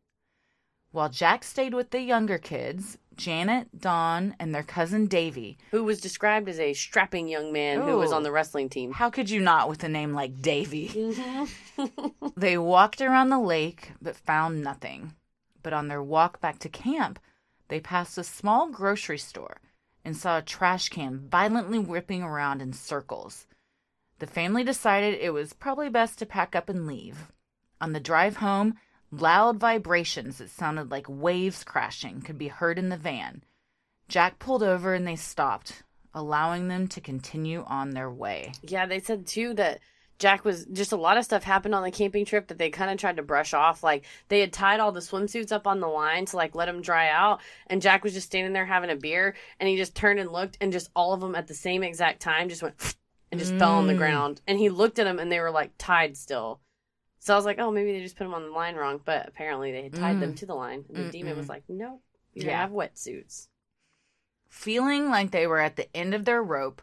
While Jack stayed with the younger kids, Janet, Dawn, and their cousin Davy. Who was described as a strapping young man who was on the wrestling team. How could you not with a name like Davy? Mm-hmm. They walked around the lake but found nothing. But on their walk back to camp, they passed a small grocery store and saw a trash can violently whipping around in circles. The family decided it was probably best to pack up and leave. On the drive home, loud vibrations that sounded like waves crashing could be heard in the van. Jack pulled over and they stopped, allowing them to continue on their way. Yeah, they said too that Jack was just a lot of stuff happened on the camping trip that they kind of tried to brush off. Like they had tied all the swimsuits up on the line to like let them dry out, and Jack was just standing there having a beer, and he just turned and looked, and just all of them at the same exact time just went and just fell on the Mm. ground. And he looked at them, and they were like tied still. So I was like, oh, maybe they just put them on the line wrong, but apparently they had tied them Mm. to the line, and the demon was like, nope, you Yeah. have wetsuits. Feeling like they were at the end of their rope,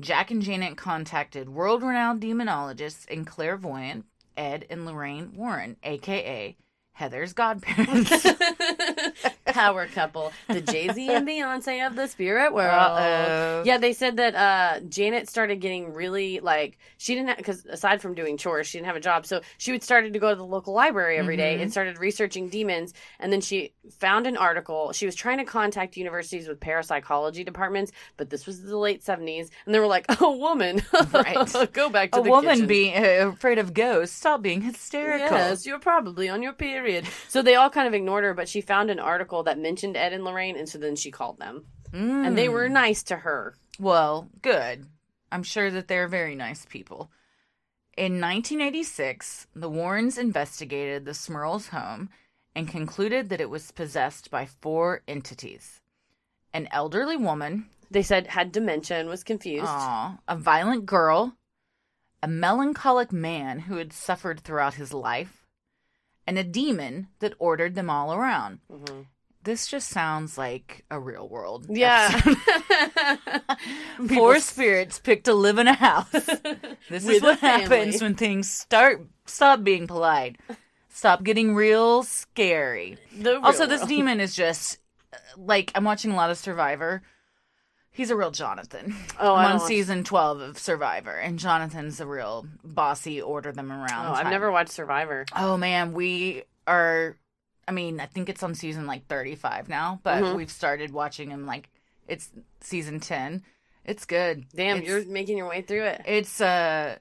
Jack and Janet contacted world renowned demonologists and clairvoyant Ed and Lorraine Warren, aka Heather's godparents. Power couple, the Jay Z and Beyonce of the spirit world. Uh-oh. Yeah, they said that uh, Janet started getting really like she didn't because aside from doing chores, she didn't have a job, so she would started to go to the local library every day Mhm. and started researching demons. And then she found an article. She was trying to contact universities with parapsychology departments, but this was the late seventies, and they were like, "A woman, Right. go back to a the woman kitchen." being uh, afraid of ghosts, stop being hysterical. Yes, you're probably on your period. So they all kind of ignored her, but she found an article that mentioned Ed and Lorraine, and so then she called them. And they were Mm. nice to her. Well, good. I'm sure that they're very nice people. In 1986, the Warrens investigated the Smurls' home and concluded that it was possessed by four entities an elderly woman They said had dementia and was confused. Aw, a violent girl, a melancholic man who had suffered throughout his life, and a demon that ordered them all around. This just sounds like a real world. Yeah. Four spirits picked to live in a house. This is what happens when things start stop being polite. Stop getting real scary. Real also, this world. demon is just uh, like I'm watching a lot of Survivor. He's a real Jonathan. Oh, I I'm on watch- season 12 of Survivor, and Jonathan's a real bossy, order them around. Oh, I've never watched Survivor. Oh man, we are. I mean, I think it's on season like 35 now, but Mhm. we've started watching him like it's season 10. It's good. Damn, It's- you're making your way through it. it's uh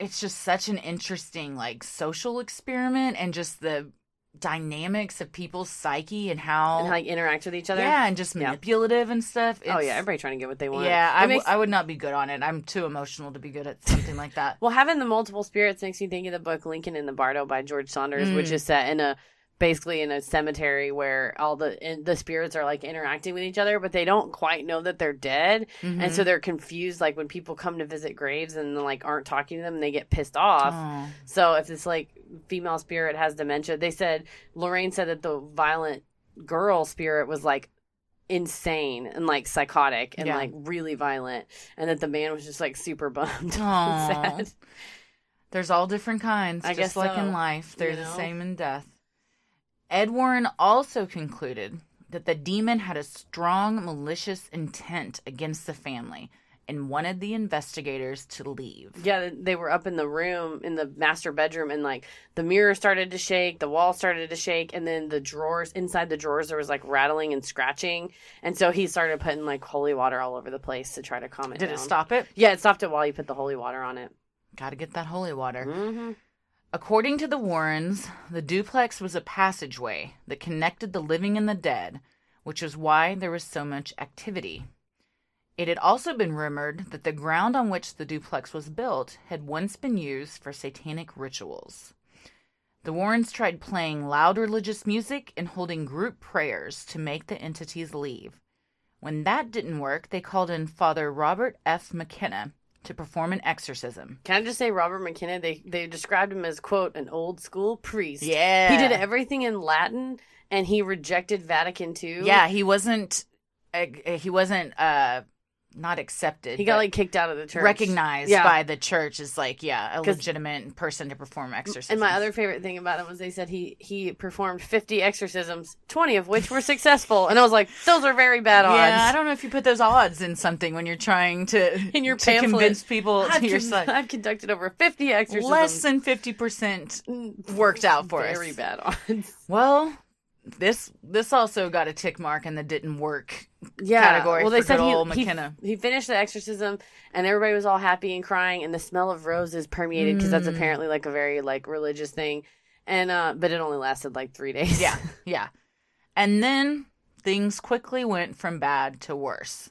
it's just such an interesting like social experiment and just the dynamics of people's psyche and how And how you interact with each other. yeah and just Yeah. manipulative and stuff oh yeah, everybody trying to get what they want. yeah I, w- makes- I would not be good on it i'm too emotional to be good at something like that Well, having the multiple spirits makes me think of the book Lincoln in the Bardo by George Saunders, which Mm. is set in a basically in a cemetery where all the in, the spirits are like interacting with each other, but they don't quite know that they're dead, and so Mhm. they're confused. Like when people come to visit graves and like aren't talking to them, they get pissed off. Oh. So if this like female spirit has dementia, they said Lorraine said that the violent girl spirit was like insane and like psychotic and Yeah. like really violent, and that the man was just like super bummed. sad. There's all different kinds, I just guess like so, in life. They're you the know? same in death. Ed Warren also concluded that the demon had a strong malicious intent against the family and wanted the investigators to leave. Yeah, they were up in the room in the master bedroom, and like the mirror started to shake, the wall started to shake, and then the drawers inside the drawers there was like rattling and scratching, and so he started putting like holy water all over the place to try to calm it Did down. it stop it? Yeah, it stopped it while you put the holy water on it. Got to get that holy water. Mm-hmm. According to the Warrens, the duplex was a passageway that connected the living and the dead, which is why there was so much activity. It had also been rumored that the ground on which the duplex was built had once been used for satanic rituals. The Warrens tried playing loud religious music and holding group prayers to make the entities leave. When that didn't work, they called in Father Robert F. McKenna to perform an exorcism. Can I just say Robert McKenna? They they described him as quote an old school priest. Yeah. he did everything in Latin, and he rejected Vatican II. Yeah, he wasn't. Uh, he wasn't. uh not accepted. he got like kicked out of the church, recognized Yeah. by the church as like yeah a legitimate person to perform exorcisms. And my other favorite thing about him was they said he he performed 50 exorcisms, 20 of which were successful. And I was like, those are very bad odds. yeah, I don't know if you put those odds in something when you're trying to In your to pamphlet, convince people I've, to your con- side. I've conducted over 50 exorcisms. Less than fifty percent mm, worked out for us. very bad odds. Well, this this also got a tick mark in the didn't work Yeah. category well, they said he, old he- McKenna. He, finished the exorcism, and everybody was all happy and crying, and the smell of roses permeated because that's Mm. apparently like a very like religious thing. And uh, but it only lasted like three days. Yeah, yeah. And then things quickly went from bad to worse.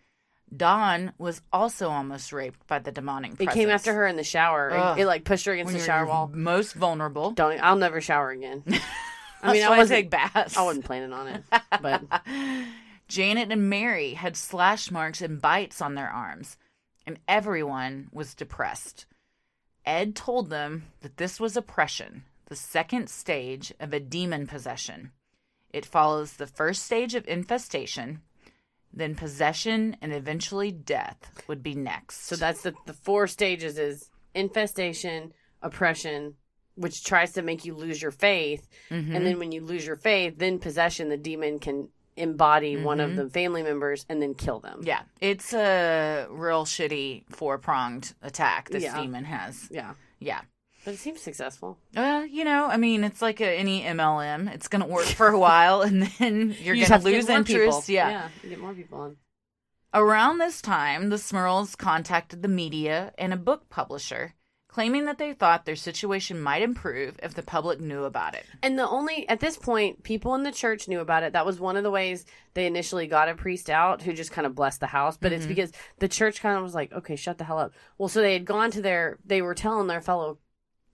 Dawn was also almost raped by the demonic It came after her in the shower. It- It, like pushed her against When the shower wall. Most vulnerable. Don't. I'll never shower again. I mean, I wasn't take baths. I wasn't planning on it, but Janet and Mary had slash marks and bites on their arms, and everyone was depressed. Ed told them that this was oppression, the second stage of a demon possession. It follows the first stage of infestation, then possession, and eventually death would be next. so that's the the four stages: is infestation, oppression, which tries to make you lose your faith, Mhm. and then when you lose your faith, then possession, the demon can embody one of Mhm. the family members and then kill them. Yeah, it's a real shitty four pronged attack this Yeah. demon has. Yeah. Yeah. But it seems successful. Uh, you know, I mean, it's like a, any MLM. It's going to work for a while, and then you're You going to lose interest. people. Yeah. Yeah, you get more people on. Around this time, the Smurls contacted the media and a book publisher, claiming that they thought their situation might improve if the public knew about it. And the only at this point, people in the church knew about it. That was one of the ways they initially got a priest out who just kind of blessed the house. But it's Mhm. because the church kind of was like, okay, shut the hell up. Well, so they had gone to their, they were telling their fellow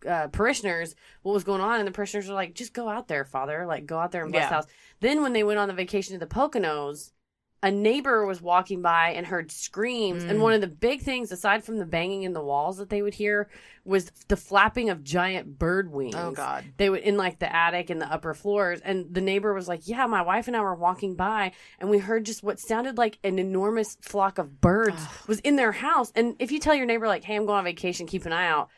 uh, parishioners what was going on, and the parishioners were like, just go out there, Father, like go out there and bless Yeah. the house. Then when they went on the vacation to the Poconos. A neighbor was walking by and heard screams, and Mm. one of the big things, aside from the banging in the walls that they would hear, was the flapping of giant bird wings Oh, God. they would in like the attic and the upper floors and the neighbor was like yeah my wife and i were walking by and we heard just what sounded like an enormous flock of birds was in their house and if you tell your neighbor like hey i'm going on vacation keep an eye out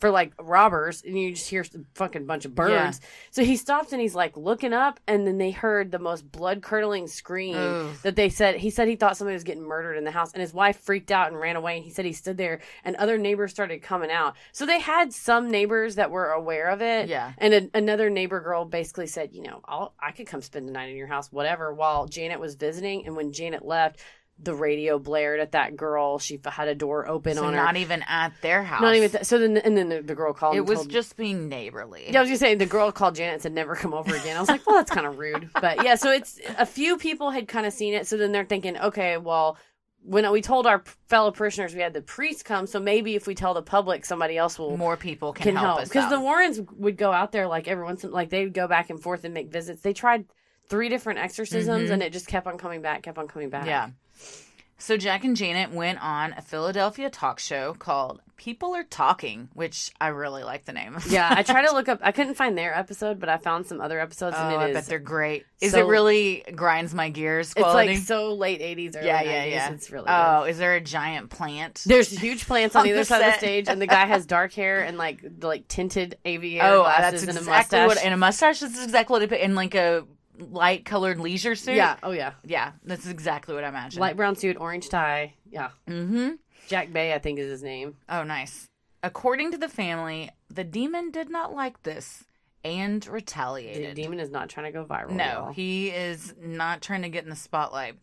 for like robbers and you just hear a fucking bunch of birds so he stops and he's like looking up and then they heard the most blood curdling scream Ugh. that they said he said he thought somebody was getting murdered in the house and his wife freaked out and ran away and he said he stood there and other neighbors started coming out so they had some neighbors that were aware of it Yeah. and a, another neighbor girl basically said you know I'll, i could come spend the night in your house whatever while janet was visiting and when janet left the radio blared at that girl she had a door open So on her not even at their house. not even th- so then and then the, the girl called It was told- just being neighborly. yeah, I was gonna say the girl called Janet and said never come over again. I was like, well, that's kind of rude, but yeah. So it's a few people had kind of seen it, so then they're thinking, okay, well, when we told our fellow parishioners we had the priest come, so maybe if we tell the public, somebody else will More people can, help, us because the. Warrens would go out there like every once in like they'd go back and forth and make visits. They tried three different exorcisms Mhm. and it just kept on coming back, kept on coming back. Yeah. So Jack and Janet went on a Philadelphia talk show called People Are Talking, which I really like the name of. yeah. I tried to look up. I couldn't find their episode, but I found some other episodes, Oh, and it I is bet they're great. Is so- it really grinds my gears It's like so late '80s, early yeah, 90s. yeah, yeah. It's really oh, is there a giant plant? There's huge plants on, On either the side of the stage, and the guy has dark hair and like the, like tinted aviator oh, glasses that's and a mustache. what. And a mustache. This is exactly what it. And like a light colored leisure suit. yeah, oh yeah, yeah. That's exactly what I imagined. light brown suit, orange tie. Yeah, Mm-hmm. Jack Bay, I think is his name. Oh, nice. According to the family, the demon did not like this and retaliated. The demon is not trying to go viral. No, he is not trying to get in the spotlight.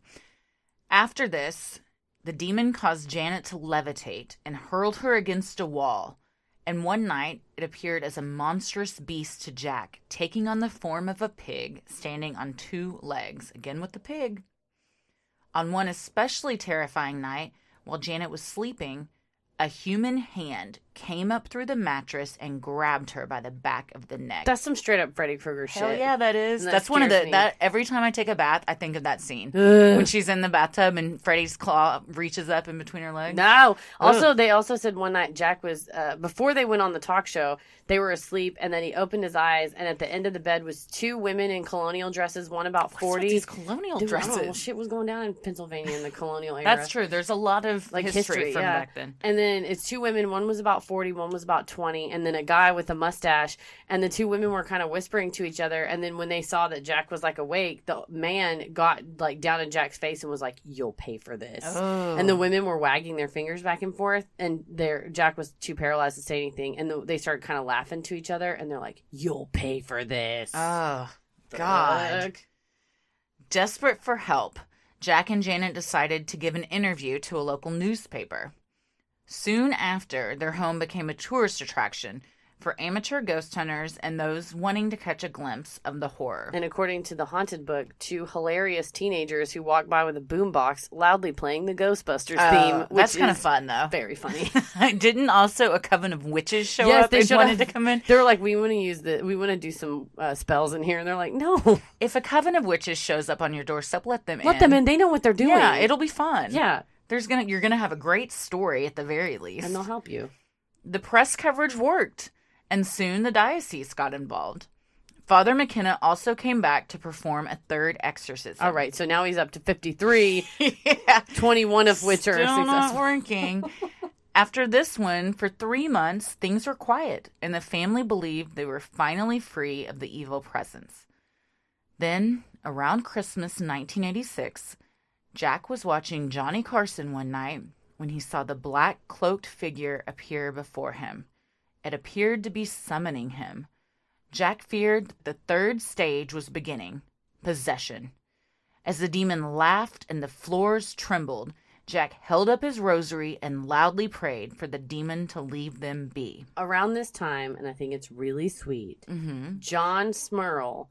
After this, the demon caused Janet to levitate and hurled her against a wall. And one night, it appeared as a monstrous beast to Jack, taking on the form of a pig standing on two legs, again with the pig. On one especially terrifying night, while Janet was sleeping, a human hand came up through the mattress and grabbed her by the back of the neck. That's some straight up Freddy Krueger shit. Hell yeah, that is. That That's one of the me. that every time I take a bath, I think of that scene Ugh. when she's in the bathtub and Freddy's claw reaches up in between her legs. No. Also, they also said one night Jack was uh, before they went on the talk show. They were asleep, and then he opened his eyes, and at the end of the bed was two women in colonial dresses. One about forty. these colonial Dude, I don't know. dresses? Well, shit was going down in Pennsylvania in the colonial era. That's true. There's a lot of like history, history, from yeah. back then. And then it's two women. One was about forty, one was about twenty, and then a guy with a mustache. And the two women were kind of whispering to each other. And then when they saw that Jack was like awake, the man got like down in Jack's face and was like, "You'll pay for this." Oh. And the women were wagging their fingers back and forth, and their Jack was too paralyzed to say anything. And the, they started kind of laughing to each other, and they're like, "You'll pay for this." Oh, God. Desperate for help, Jack and Janet decided to give an interview to a local newspaper. Soon after, their home became a tourist attraction, for amateur ghost hunters and those wanting to catch a glimpse of the horror. And according to the haunted book, two hilarious teenagers who walk by with a boombox loudly playing the Ghostbusters Oh, theme. That's kind of fun, though. Very funny. Didn't also a coven of witches show yes, up they wanted to come in? They were like, "We want to use the, we want to do some uh, spells in here," and they're like, "No, If a coven of witches shows up on your doorstep, let them in. let them in. They know what they're doing. Yeah, it'll be fun. Yeah. There's gonna you're gonna have a great story at the very least. and they'll help you." The press coverage worked, and soon the diocese got involved. Father McKenna also came back to perform a third exorcism. All right, so now he's up to 53, 21 of which are Still not successful. working. After this one, for three months, things were quiet, and the family believed they were finally free of the evil presence. Then, around Christmas 1986, Jack was watching Johnny Carson one night when he saw the black cloaked figure appear before him. It appeared to be summoning him. Jack feared the third stage was beginning possession. As the demon laughed and the floors trembled, Jack held up his rosary and loudly prayed for the demon to leave them be. Around this time, and I think it's really sweet, Mm-hmm. John Smurl,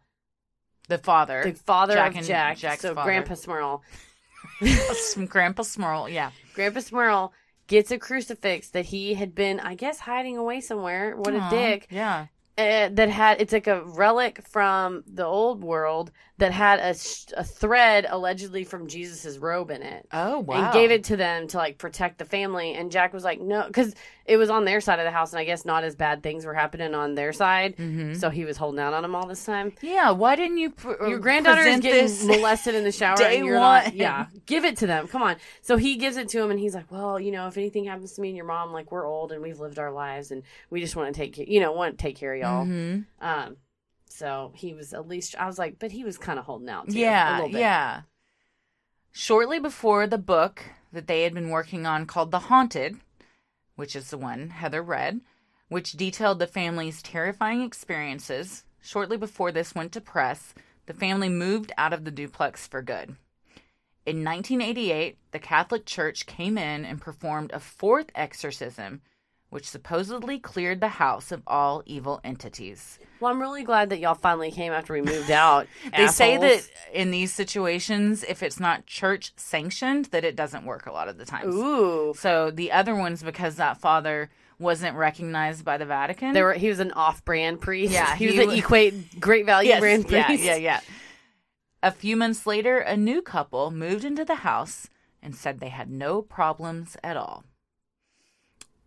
The father, the father Jack of Jack, Jack's so father. Grandpa Smurl, Some Grandpa Smurl, yeah. Grandpa Smurl gets a crucifix that he had been, I guess, hiding away somewhere. What Aw, a dick! Yeah. uh, that had it's like a relic from the old world that had a, sh- a thread allegedly from Jesus's robe in it. Oh, wow. And gave it to them to like protect the family. And Jack was like, no, because it was on their side of the house, and I guess not as bad things were happening on their side. Mhm. So he was holding out on them all this time. Yeah, why didn't you pr- Your granddaughter is getting molested in the shower, day and you're not. one? Yeah, give it to them. Come on. So he gives it to him, and he's like, "Well, you know, if anything happens to me and your mom, like we're old and we've lived our lives, and we just want to take, you know, want to take care of y'all." Mhm. Um, so he was at least. I was like, but he was kind of holding out. Too, a Yeah, little bit. yeah. Shortly before the book that they had been working on called The Haunted, which is the one Heather read, which detailed the family's terrifying experiences, shortly before this went to press, the family moved out of the duplex for good. In 1988, the Catholic Church came in and performed a fourth exorcism, which supposedly cleared the house of all evil entities. Well, I'm really glad that y'all finally came after we moved out. They say that in these situations, if it's not church sanctioned, that it doesn't work a lot of the times. Ooh. So the other ones, because that father wasn't recognized by the Vatican. There were, he was an off-brand priest. Yeah, he was he an wa- Equate Great Value yes, brand yeah, yeah, yeah. A few months later, a new couple moved into the house and said they had no problems at all.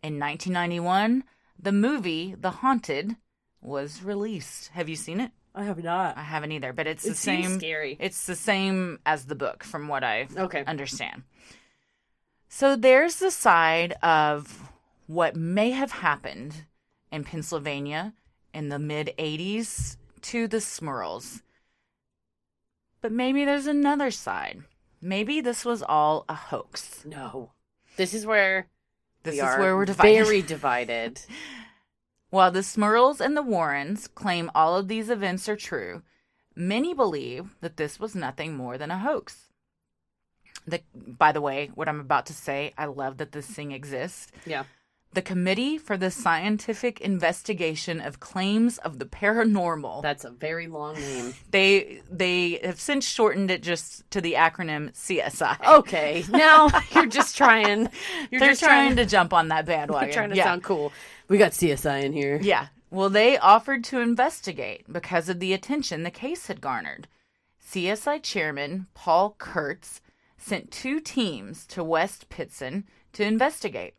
In 1991, the movie The Haunted was released. Have you seen it? I have not. I haven't either, but it's It the same. scary. It's the same as the book, from what I Okay. understand. So there's the side of what may have happened in Pennsylvania in the mid 80s to the Smurls. But maybe there's another side. Maybe this was all a hoax. No. This is where This we is where we're divided. Very divided. While the Smurls and the Warrens claim all of these events are true, many believe that this was nothing more than a hoax. The, by the way, what I'm about to say, I love that this thing exists. Yeah. The Committee for the Scientific Investigation of Claims of the Paranormal. That's a very long name. They they have since shortened it just to the acronym CSI. Okay. Now you're just trying. You're They're just trying, to jump on that bandwagon. You're trying to Yeah. sound cool. We got CSI in here. Yeah. Well, they offered to investigate because of the attention the case had garnered. CSI chairman Paul Kurtz sent two teams to West Pittston to investigate.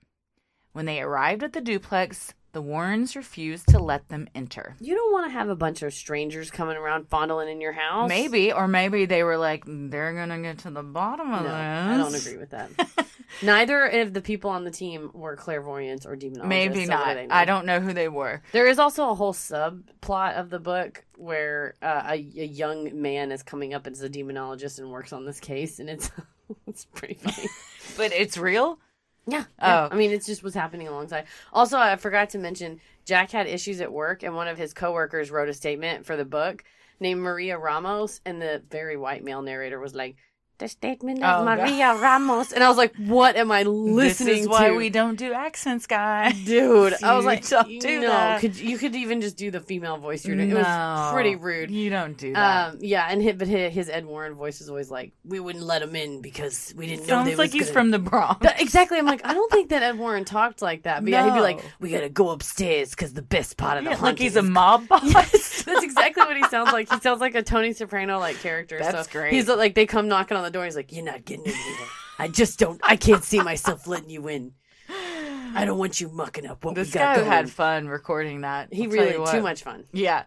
When they arrived at the duplex, the Warrens refused to let them enter. You don't want to have a bunch of strangers coming around fondling in your house. Maybe, or maybe they were like, they're going to get to the bottom of No, this. I don't agree with that. Neither of the people on the team were clairvoyants or demonologists. Maybe so not. I don't know who they were. There is also a whole subplot of the book where uh, a, a young man is coming up as a demonologist and works on this case, and it's it's pretty funny. But it's real? Yeah. yeah. Oh. I mean, it's just what's happening alongside. Also, I forgot to mention Jack had issues at work, and one of his coworkers wrote a statement for the book named Maria Ramos, and the very white male narrator was like, the statement Oh, of God. Maria Ramos. And I was like, what am I listening this is why to? we don't do accents, guys. Dude, I was like, don't do no, that. could you could even just do the female voice you're doing. It was pretty rude. You don't do that. Um, yeah, and his, but his, his Ed Warren voice is always like, we wouldn't let him in because we didn't know. Sounds like he's gonna-" from the Bronx. But exactly, I'm like, I don't think that Ed Warren talked like that. But yeah, he'd be like, we gotta go upstairs because the best part of the Yeah, like he's a mob boss. Yes, that's exactly what he sounds like. He sounds like a Tony Soprano like character. That's so great. He's like they come knocking on the door. He's like, "You're not getting in here. I just don't. I can't see myself letting you in. I don't want you mucking up what This we got guy going." had fun recording that. He I'll really too much fun. Yeah.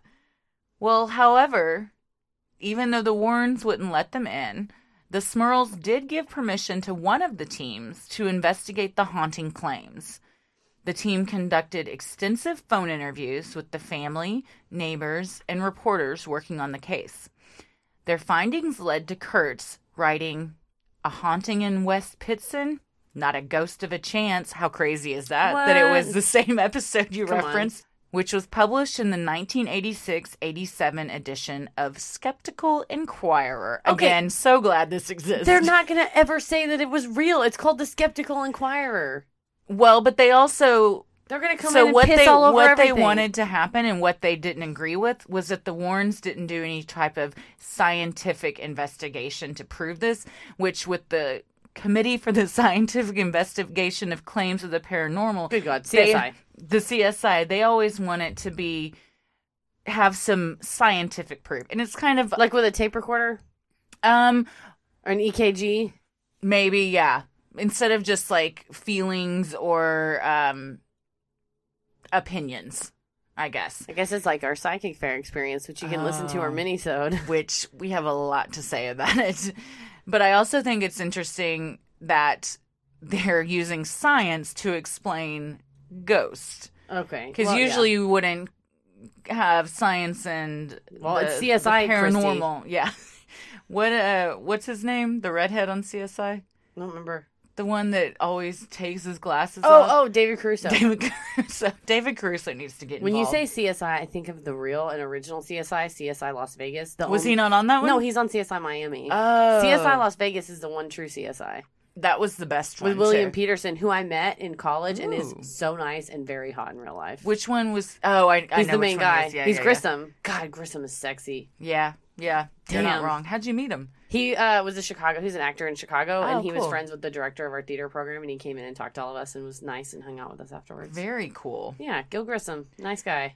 Well, however, even though the Warrens wouldn't let them in, the Smurls did give permission to one of the teams to investigate the haunting claims. The team conducted extensive phone interviews with the family, neighbors, and reporters working on the case. Their findings led to Kurtz writing, A haunting in West Pittston? Not a ghost of a chance. How crazy is that? That it was the same episode you Come on. which was published in the 1986 87 edition of Skeptical Inquirer. Okay. Again, so glad this exists. They're not gonna ever say that it was real. It's called the Skeptical Inquirer. Well, but they also They're gonna come so in and what piss they all over what everything. they wanted to happen and what they didn't agree with was that the Warrens didn't do any type of scientific investigation to prove this, which with the Committee for the Scientific Investigation of Claims of the Paranormal, Good God, they- CSI. the CSI, they always want it to be have some scientific proof, and it's kind of like with a tape recorder, um, or an EKG. Maybe, yeah. Instead of just like feelings or um opinions, I guess. I guess it's like our psychic fair experience, which you can listen to our Oh. minisode. Which we have a lot to say about it. But I also think it's interesting that they're using science to explain ghosts. Okay, Because well, yeah. usually you wouldn't have science and Well, the- it's the CSI, paranormal. Yeah. What uh what's his name? The redhead on CSI? I don't remember. The one that always takes his glasses Oh, off. oh, David Caruso. David Caruso. David Caruso needs to get When you say CSI, I think of the real and original CSI, CSI Las Vegas. The Was he not on that one? No, he's on CSI Miami. Oh. CSI Las Vegas is the one true CSI. that was the best one With William too. Petersen, who I met in college and is so nice and very hot in real life. Which one was? Oh, I, I He's know the main guy. Yeah, He's yeah, yeah. Grissom. God, Grissom is sexy. Yeah, yeah. You're not Damn. wrong. How'd you meet him? He uh, was a Chicago. He's an actor in Chicago, Oh, and he was friends with the director of our theater program. And he came in and talked to all of us, and was nice and hung out with us afterwards. Very cool. Yeah, Gil Grissom, nice guy.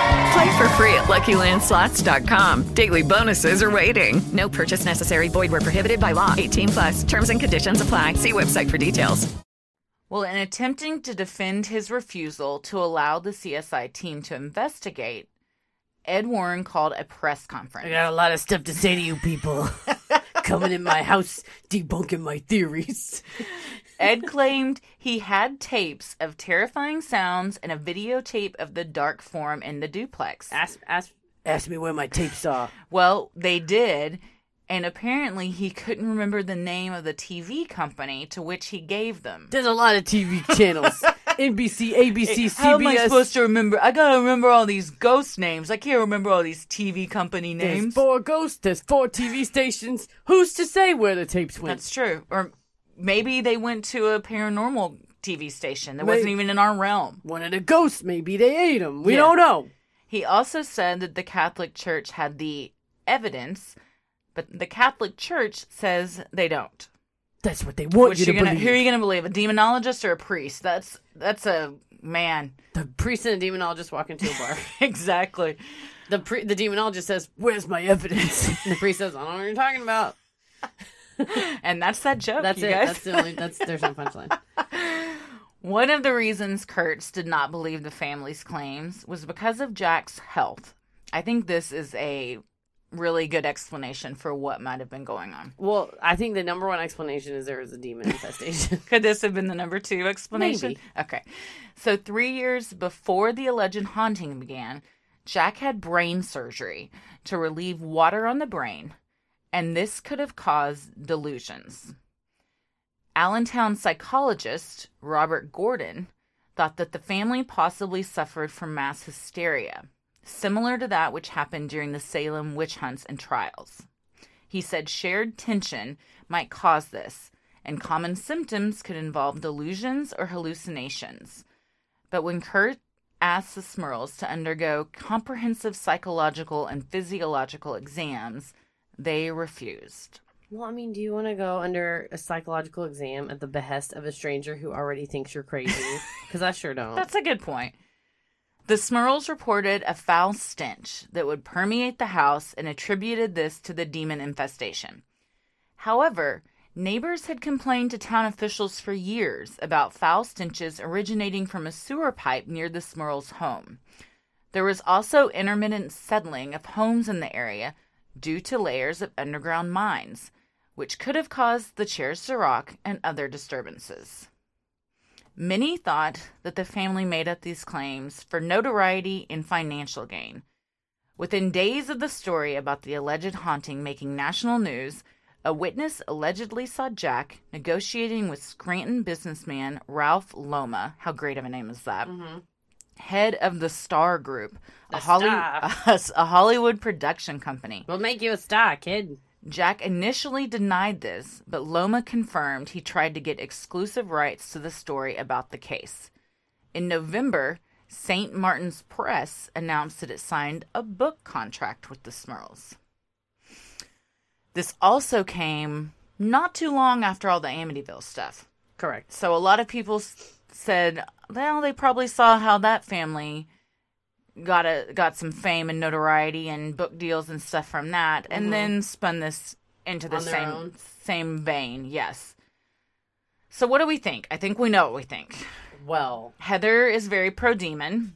Play for free at LuckyLandSlots.com. Daily bonuses are waiting. No purchase necessary. Void where prohibited by law. 18 plus. Terms and conditions apply. See website for details. Well, in attempting to defend his refusal to allow the CSI team to investigate, Ed Warren called a press conference. I got a lot of stuff to say to you people. Coming in my house, debunking my theories. Ed claimed he had tapes of terrifying sounds and a videotape of the dark form in the duplex. Ask, ask, ask me where my tapes are. Well, they did, and apparently he couldn't remember the name of the TV company to which he gave them. There's a lot of TV channels. NBC, ABC, CBS. How am I supposed to remember? I gotta remember all these ghost names. I can't remember all these TV company There's names. four ghosts. There's four TV stations. Who's to say where the tapes went? That's true. Or maybe they went to a paranormal TV station that May- wasn't even in our realm. One of the ghosts. Maybe they ate them. We Yeah. don't know. He also said that the Catholic Church had the evidence, but the Catholic Church says they don't. That's what they want Which you to gonna, believe. who are you going to believe? A demonologist or a priest? That's that's a man. The priest and the demonologist walk into a bar. exactly. The pre- the demonologist says, "Where's my evidence?" and the priest says, "I don't know what you're talking about." and that's that joke. That's you it. guys. That's the only. That's there's no punchline. One of the reasons Kurtz did not believe the family's claims was because of Jack's health. I think this is a really good explanation for what might have been going on. Well, I think the number one explanation is there was a demon infestation. Could this have been the number two explanation? Maybe. Okay. So, three years before the alleged haunting began, Jack had brain surgery to relieve water on the brain, and this could have caused delusions. Allentown psychologist Robert Gordon thought that the family possibly suffered from mass hysteria, similar to that which happened during the Salem witch hunts and trials. He said shared tension might cause this, and common symptoms could involve delusions or hallucinations. But when Kurt asked the Smurls to undergo comprehensive psychological and physiological exams, they refused. well, I mean, do you want to go under a psychological exam at the behest of a stranger who already thinks you're crazy? Because I sure don't. That's a good point. The Smurls reported a foul stench that would permeate the house and attributed this to the demon infestation. However, neighbors had complained to town officials for years about foul stenches originating from a sewer pipe near the Smurls' home. There was also intermittent settling of homes in the area due to layers of underground mines, which could have caused the chairs to rock and other disturbances. Many thought that the family made up these claims for notoriety and financial gain. Within days of the story about the alleged haunting making national news, a witness allegedly saw Jack negotiating with Scranton businessman Ralph Loma. How great of a name is that? Mm-hmm. Head of the Star Group, a, Holly- a Hollywood production company. We'll make you a star, kid. Jack initially denied this, but Loma confirmed he tried to get exclusive rights to the story about the case. In November, St. Martin's Press announced that it signed a book contract with the Smurls. This also came not too long after all the Amityville stuff. Correct. So a lot of people said, well, they probably saw how that family got a got some fame and notoriety and book deals and stuff from that, and Mhm. then spun this into the same own. same vein. Yes. So what do we think? I think we know what we think. Well, Heather is very pro demon,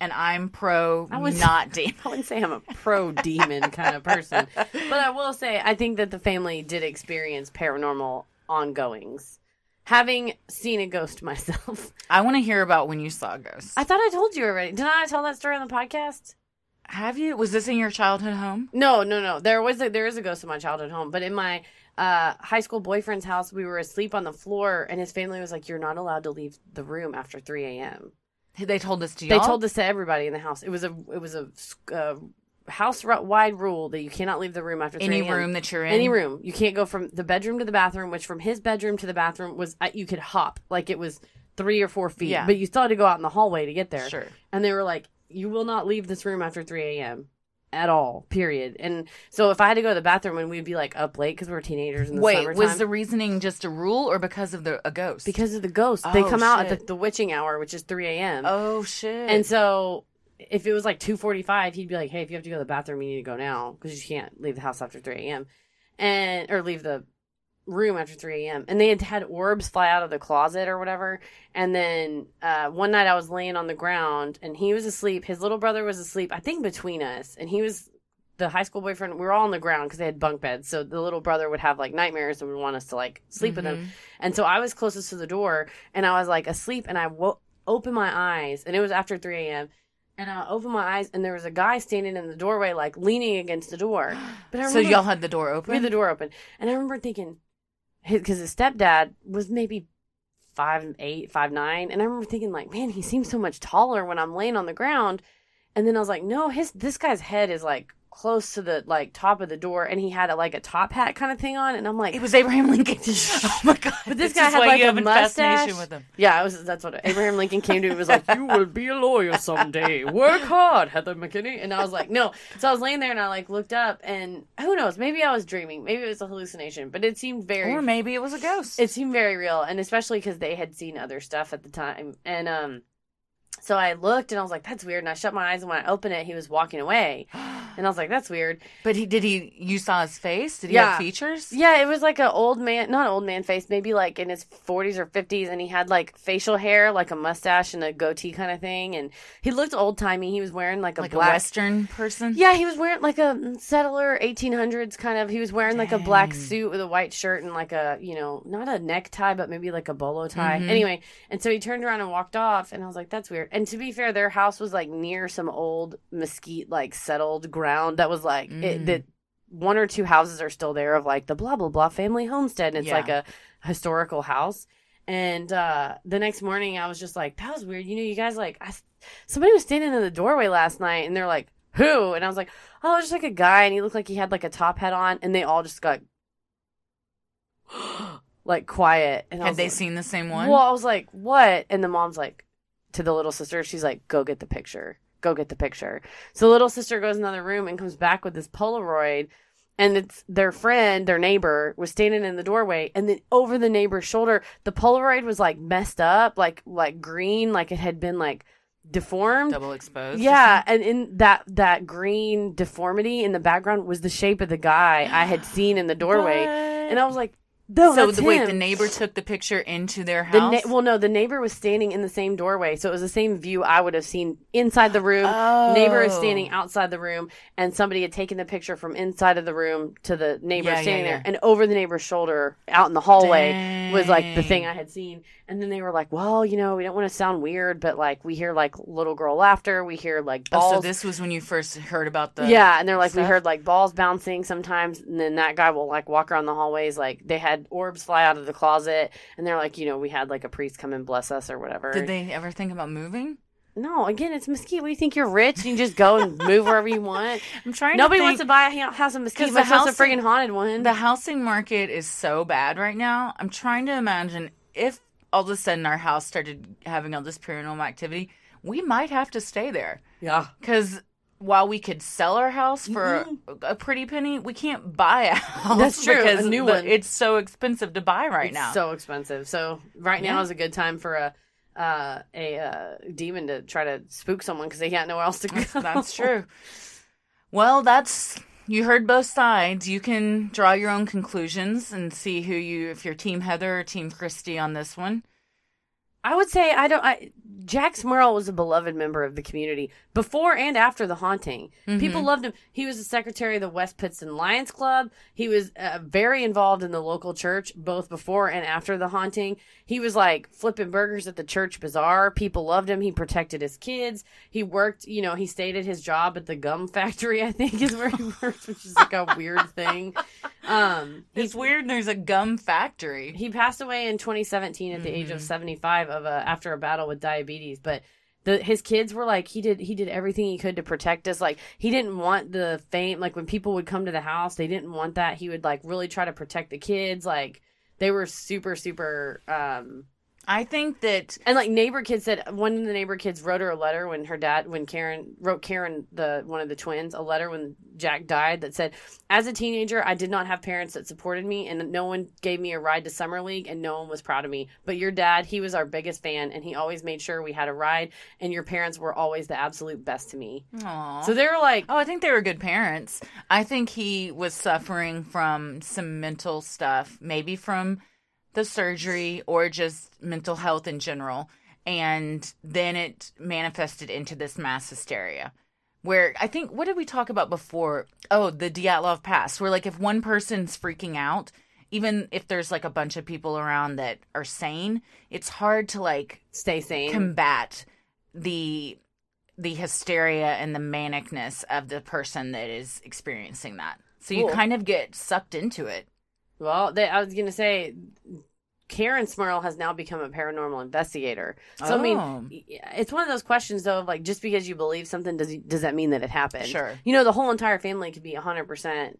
and I'm pro I would not demon. I wouldn't say I'm a pro demon kind of person, but I will say I think that the family did experience paranormal ongoings. Having seen a ghost myself, I want to hear about when you saw a ghost. I thought I told you already. Did I tell that story on the podcast? Have you? Was this in your childhood home? No, no, no. There was a, there is a ghost in my childhood home, but in my uh, high school boyfriend's house, we were asleep on the floor, and his family was like, "You're not allowed to leave the room after 3 a.m." They told this to They y'all? told this to everybody in the house. It was a it was a uh, house wide rule that you cannot leave the room after 3 Any room that you're in? Any room. You can't go from the bedroom to the bathroom, which from his bedroom to the bathroom was uh, you could hop like it was three or four feet, Yeah. but you still had to go out in the hallway to get there. Sure. And they were like, "You will not leave this room after 3 a.m." At all, period. And so if I had to go to the bathroom and we'd be like up late because we were teenagers in the Wait, summertime, was the reasoning just a rule or because of the a ghost? because of the ghost. they Oh, come out at the, the witching hour, which is 3 a.m. Oh shit! And so if it was like 2:45, he'd be like, "Hey, if you have to go to the bathroom, you need to go now because you can't leave the house after 3 a.m. and or leave the room after 3 a.m." And they had had orbs fly out of the closet or whatever. And then uh, one night I was laying on the ground and he was asleep. His little brother was asleep, I think between us, and he was the high school boyfriend. We were all on the ground because they had bunk beds. So the little brother would have like nightmares and would want us to like sleep with Mhm. him. And so I was closest to the door and I was like asleep and I wo- opened my eyes and it was after 3 a.m. And I opened my eyes and there was a guy standing in the doorway, like leaning against the door. But I remember, so y'all had the door open. we had the door open. And I remember thinking, because his, stepdad was maybe five eight, five nine, and I remember thinking like, man, he seems so much taller when I'm laying on the ground. And then I was like, no, his this guy's head is like close to the like top of the door, and he had a, like a top hat kind of thing on, and I'm like, It was Abraham Lincoln. oh my god! But this, This guy had like a have a fascination mustache. with him. Yeah, it was. That's what Abraham Lincoln came to. me was like, "You will be a lawyer someday. Work hard, Heather McKinney." And I was like, "No." So I was laying there and I like looked up, and who knows? Maybe I was dreaming. Maybe it was a hallucination. But it seemed very, Or maybe it was a ghost. it seemed very real, and especially because they had seen other stuff at the time. And um, so I looked and I was like, "That's weird." And I shut my eyes, and when I opened it, he was walking away, and I was like, "That's weird." But he did he? You saw his face? Did he Yeah. have features? Yeah, it was like an old man, not an old man face, maybe like in his 40s or 50s, and he had like facial hair, like a mustache and a goatee kind of thing, and he looked old timey. He was wearing like a Like black. a Western person? Yeah, he was wearing like a settler 1800s kind of. He was wearing like a black suit with a white shirt and like a, you know, not a necktie, but maybe like a bolo tie. Mhm. Anyway, and so he turned around and walked off, and I was like, that's weird. And to be fair, their house was like near some old mesquite, like settled ground that was like, it, Mm. that one or two houses are still there of like the blah, blah, blah family homestead. And it's Yeah. like a historical house. And uh, the next morning, I was just like, that was weird. You know, you guys like, I, somebody was standing in the doorway last night, and they're like, who? And I was like, oh, it just like a guy, and he looked like he had like a top hat on, and they all just got like quiet. And I Had they like- seen the same one? Well, I was like, what? And the mom's like, to the little sister, she's like, go get the picture. Go get the picture. So the little sister goes in another room and comes back with this Polaroid. And it's their friend, their neighbor, was standing in the doorway, and then over the neighbor's shoulder, the Polaroid was like messed up, like like green, like it had been like deformed. Double exposed. Yeah, and in that that green deformity in the background was the shape of the guy I had seen in the doorway, and I was like, "No, so the, wait, the neighbor took the picture into their The house. na- well, no, the neighbor was standing in the same doorway, so it was the same view I would have seen inside the room. Neighbor is Oh. standing outside the room, and somebody had taken the picture from inside of the room to the neighbor Yeah, yeah, standing yeah. there, and over the neighbor's shoulder, out in the hallway, was like the thing I had seen. And then they were like, "Well, you know, we don't want to sound weird, but like we hear like little girl laughter, we hear like Oh, balls." so this was when you first heard about the yeah, and they're like, we heard like balls bouncing sometimes, and then that guy will like walk around the hallways. Like they had orbs fly out of the closet, and they're like, you know, we had like a priest come and bless us or whatever. Did they ever think about moving? No, again, it's Mesquite. What do you think? You're rich and you just go and move wherever you want. I'm trying. Nobody to wants to buy a house in Mesquite, the less a housing- friggin' haunted one. The housing market is so bad right now. I'm trying to imagine if all of a sudden our house started having all this paranormal activity, we might have to stay there. Yeah. Because while we could sell our house for a, a pretty penny, we can't buy a house. That's true, a new the- one. It's so expensive to buy right it's now. so expensive. So right now is a good time for a uh, a uh, demon to try to spook someone because they got nowhere else to go. That's true. Well, that's you heard both sides. You can draw your own conclusions and see who you if you're team Heather or team Christy on this one. I would say I don't. I, Jack Smurl was a beloved member of the community before and after the haunting. People Mhm. loved him. He was the secretary of the West Pittston Lions Club. He was uh, very involved in the local church both before and after the haunting. He was like flipping burgers at the church bazaar. People loved him. He protected his kids. He worked. You know, he stayed at his job at the gum factory. I think is where he worked, which is like a weird thing. Um, It's weird. There's a gum factory. he passed away in 2017 at the age of 75 of a, after a battle with diabetes but the his kids were like he did he did everything he could to protect us like he didn't want the fame like when people would come to the house they didn't want that he would like really try to protect the kids like they were super super um I think that and like neighbor kids said one of the neighbor kids wrote her a letter when her dad when Karen wrote Karen the one of the twins a letter when Jack died that said as a teenager I did not have parents that supported me and no one gave me a ride to summer league and no one was proud of me but your dad he was our biggest fan and he always made sure we had a ride and your parents were always the absolute best to me Aww. so they were like Oh, I think they were good parents. I think he was suffering from some mental stuff, maybe from the surgery or just mental health in general. And then it manifested into this mass hysteria. Where I think, what did we talk about before? Oh, the Dyatlov Pass, where like if one person's freaking out, even if there's like a bunch of people around that are sane, it's hard to like stay sane combat the the hysteria and the manicness of the person that is experiencing that. So you Cool. kind of get sucked into it. Well, they, I was gonna say, Karen Smurl has now become a paranormal investigator. So I mean, Oh. it's one of those questions though of like just because you believe something does does that mean that it happened? Sure. You know, the whole entire family could be hundred percent.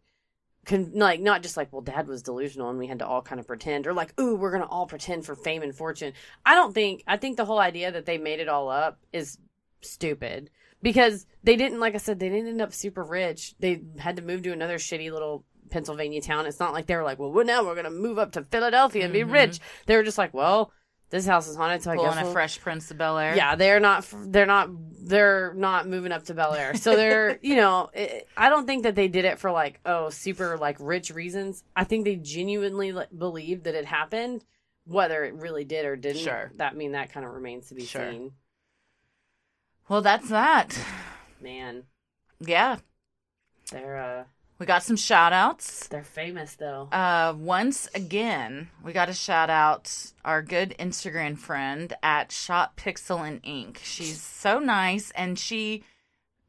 Con- like not just like well dad was delusional and we had to all kind of pretend or like ooh we're gonna all pretend for fame and fortune i don't think i think the whole idea that they made it all up is stupid because they didn't like i said they didn't end up super rich they had to move to another shitty little pennsylvania town it's not like they were like well now we're gonna move up to philadelphia and be Mhm. rich they were just like well this house is haunted so i Pulling guess a we'll- Fresh Prince of Bel Air. yeah, they're not. They're not. They're not moving up to Bel Air. So they're. you know, it, I don't think that they did it for like oh super like rich reasons. I think they genuinely like, believed that it happened. Whether it really did or didn't, Sure. That mean that kind of remains to be Sure. seen. Well, that's that. Man, Yeah. they're uh We got some shout outs. they're famous though. Uh, once again, we got to shout out our good Instagram friend at Shop Pixel and Ink. She's so nice, and she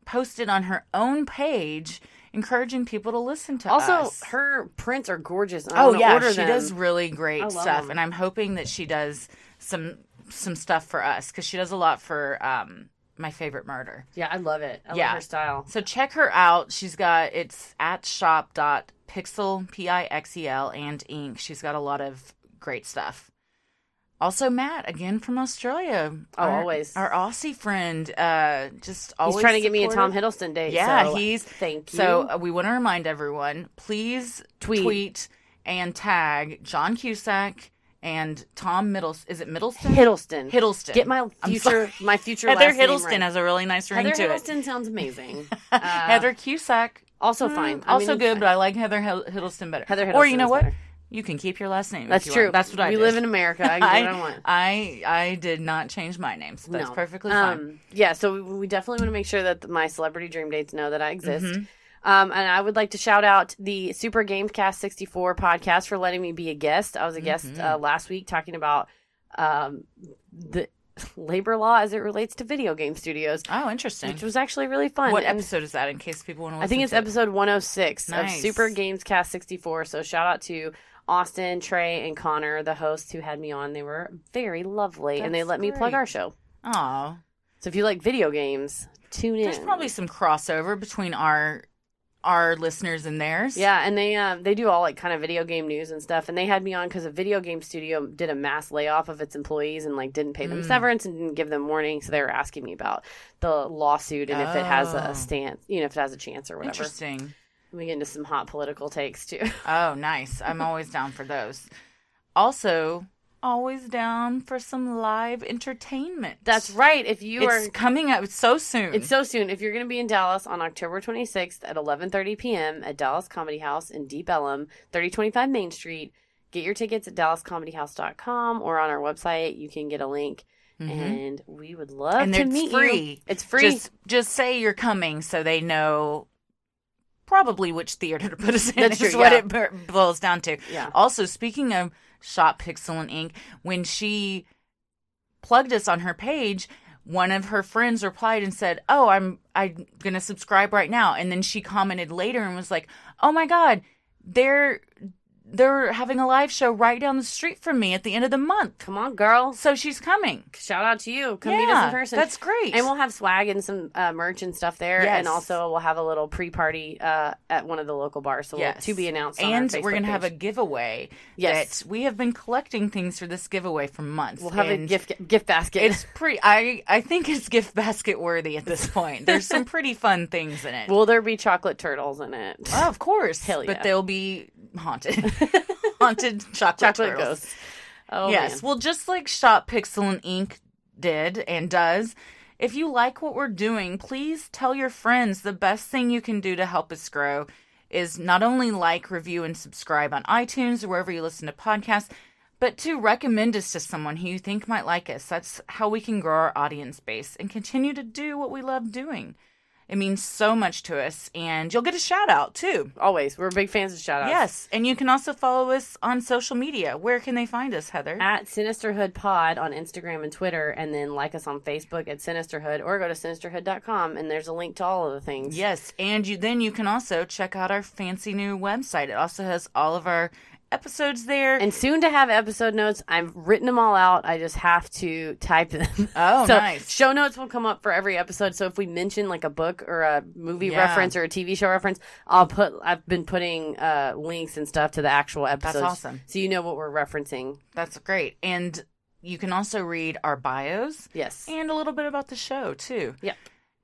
posted on her own page encouraging people to listen to us. also, us. her prints are gorgeous. I oh yeah, she them. does really great stuff, them. and I'm hoping that she does some some stuff for us because she does a lot for um my favorite murder. Yeah, I love it. I Yeah. love her style. So check her out. She's got it's at shop dot p i x e l p i x e l and ink. She's got a lot of great stuff. Also, Matt again from Australia. Oh, our, always. our Aussie friend. Uh, just always He's trying to get me a Tom. Hiddleston date. Yeah, so he's thank you. So uh, we want to remind everyone: please Tweet. tweet and tag John Cusack and Tom Middles. Is it Middleston? Hiddleston. Hiddleston. Get my future my future Heather last name Hiddleston right. has a really nice ring Heather to it. Heather Hiddleston sounds amazing. Uh, Heather Cusack. also Mm, fine. I also mean, good, it's but I like Heather Hiddleston better. Heather Or you know what? better. You can keep your last name. That's true. Want. That's what I We did. live in America. I can do what I want. I I did not change my name, so that's No. perfectly fine. Um, yeah, so we, we definitely want to make sure that my celebrity dream dates know that I exist. Mhm. Um, and I would like to shout out the Super Gamecast 64 podcast for letting me be a guest. I was a guest Mm-hmm. uh, last week talking about um, the labor law as it relates to video game studios. Oh, interesting. Which was actually really fun. What And- episode is that? In case people want to. I think it's episode 106 of Super Games Cast 64. So shout out to Austin, Trey, and Connor, the hosts who had me on. They were very lovely, and they That's let me plug our show. Oh, So if you like video games, tune in. there's probably some crossover between our our listeners and theirs. Yeah, and they um they do all like kind of video game news and stuff. And they had me on because a video game studio did a mass layoff of its employees and like didn't pay them Mm. severance and didn't give them warning. So they were asking me about the lawsuit and if it has Oh. a stance, you know, if it has a chance or whatever. Interesting. We get into some hot political takes too. Oh, nice. I'm always down for those. Also, always down for some live entertainment. That's right. If you it's are coming up so soon. It's so soon. If you're going to be in Dallas on October 26th at 11:30 p.m. at Dallas Comedy House in Deep Ellum, 3025 Main Street, get your tickets at dallascomedyhouse.com or on our website. You can get a link, Mhm. and we would love to. and to it's meet free. you. It's free. Just, just say you're coming so they know probably which theater to put us in. That's is true, what yeah. it boils down to. Yeah. Also, speaking of Shop Pixel and Ink, when she plugged us on her page, one of her friends replied and said, "Oh, I'm I'm gonna subscribe right now." And then she commented later and was like, "Oh my god, they're." They're having a live show right down the street from me at the end of the month. Come on, girl. So she's coming. Shout out to you. Come meet us in person. that's great. And we'll have swag and some uh, merch and stuff there. Yes. And also we'll have a little pre-party uh, at one of the local bars. So we'll, Yes. to be announced. on and we're gonna have a giveaway. Yes. that we have been collecting things for this giveaway for months. We'll have a gift gift basket. It's pretty. I I think it's gift basket worthy at this point. There's some pretty fun things in it. Will there be chocolate turtles in it? Oh, of course, Hell yeah. but they'll be haunted, haunted chocolate, Chocolate ghosts. Oh, yes. man. Well, just like Shop Pixel and Ink did and does, if you like what we're doing, please tell your friends the best thing you can do to help us grow is not only like, review, and subscribe on iTunes or wherever you listen to podcasts, but to recommend us to someone who you think might like us. That's how we can grow our audience base and continue to do what we love doing. It means so much to us, and you'll get a shout out too. Always. We're big fans of shout outs. Yes, and you can also follow us on social media. Where can they find us, Heather? At Sinisterhood Pod on Instagram and Twitter, and then like us on Facebook at Sinisterhood, or go to sinisterhood.com, and there's a link to all of the things. Yes, and you then you can also check out our fancy new website. It also has all of our episodes there. And soon to have episode notes. I've written them all out. I just have to type them. Oh, so nice. Show notes will come up for every episode. So if we mention like a book or a movie Yeah. reference or a TV show reference, I'll put. I've been putting uh, links and stuff to the actual episodes. awesome. So you know what we're referencing. That's great. And you can also read our bios. Yes. And a little bit about the show, too. Yep.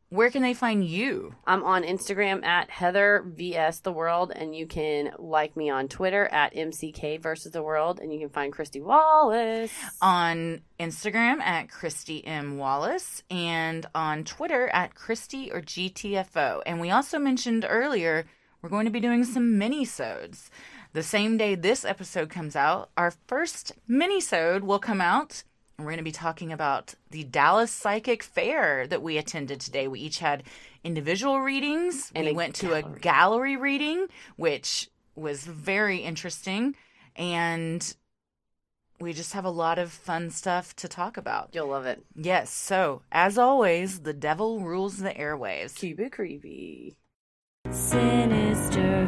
Where can they find you? I'm on Instagram at Heather vs the World, and you can like me on Twitter at MCK versus the World, and you can find Christy Wallace on Instagram at Christy M. Wallace and on Twitter at Christy or GTFO. And we also mentioned earlier we're going to be doing some mini-sodes. The same day this episode comes out, our first mini-sode will come out. And We're going to be talking about the Dallas Psychic Fair that we attended today. We each had individual readings. And we a went to a gallery reading, which was very interesting. And we just have a lot of fun stuff to talk about. You'll love it. Yes. So, as always, the devil rules the airwaves. Keep it creepy. Sinister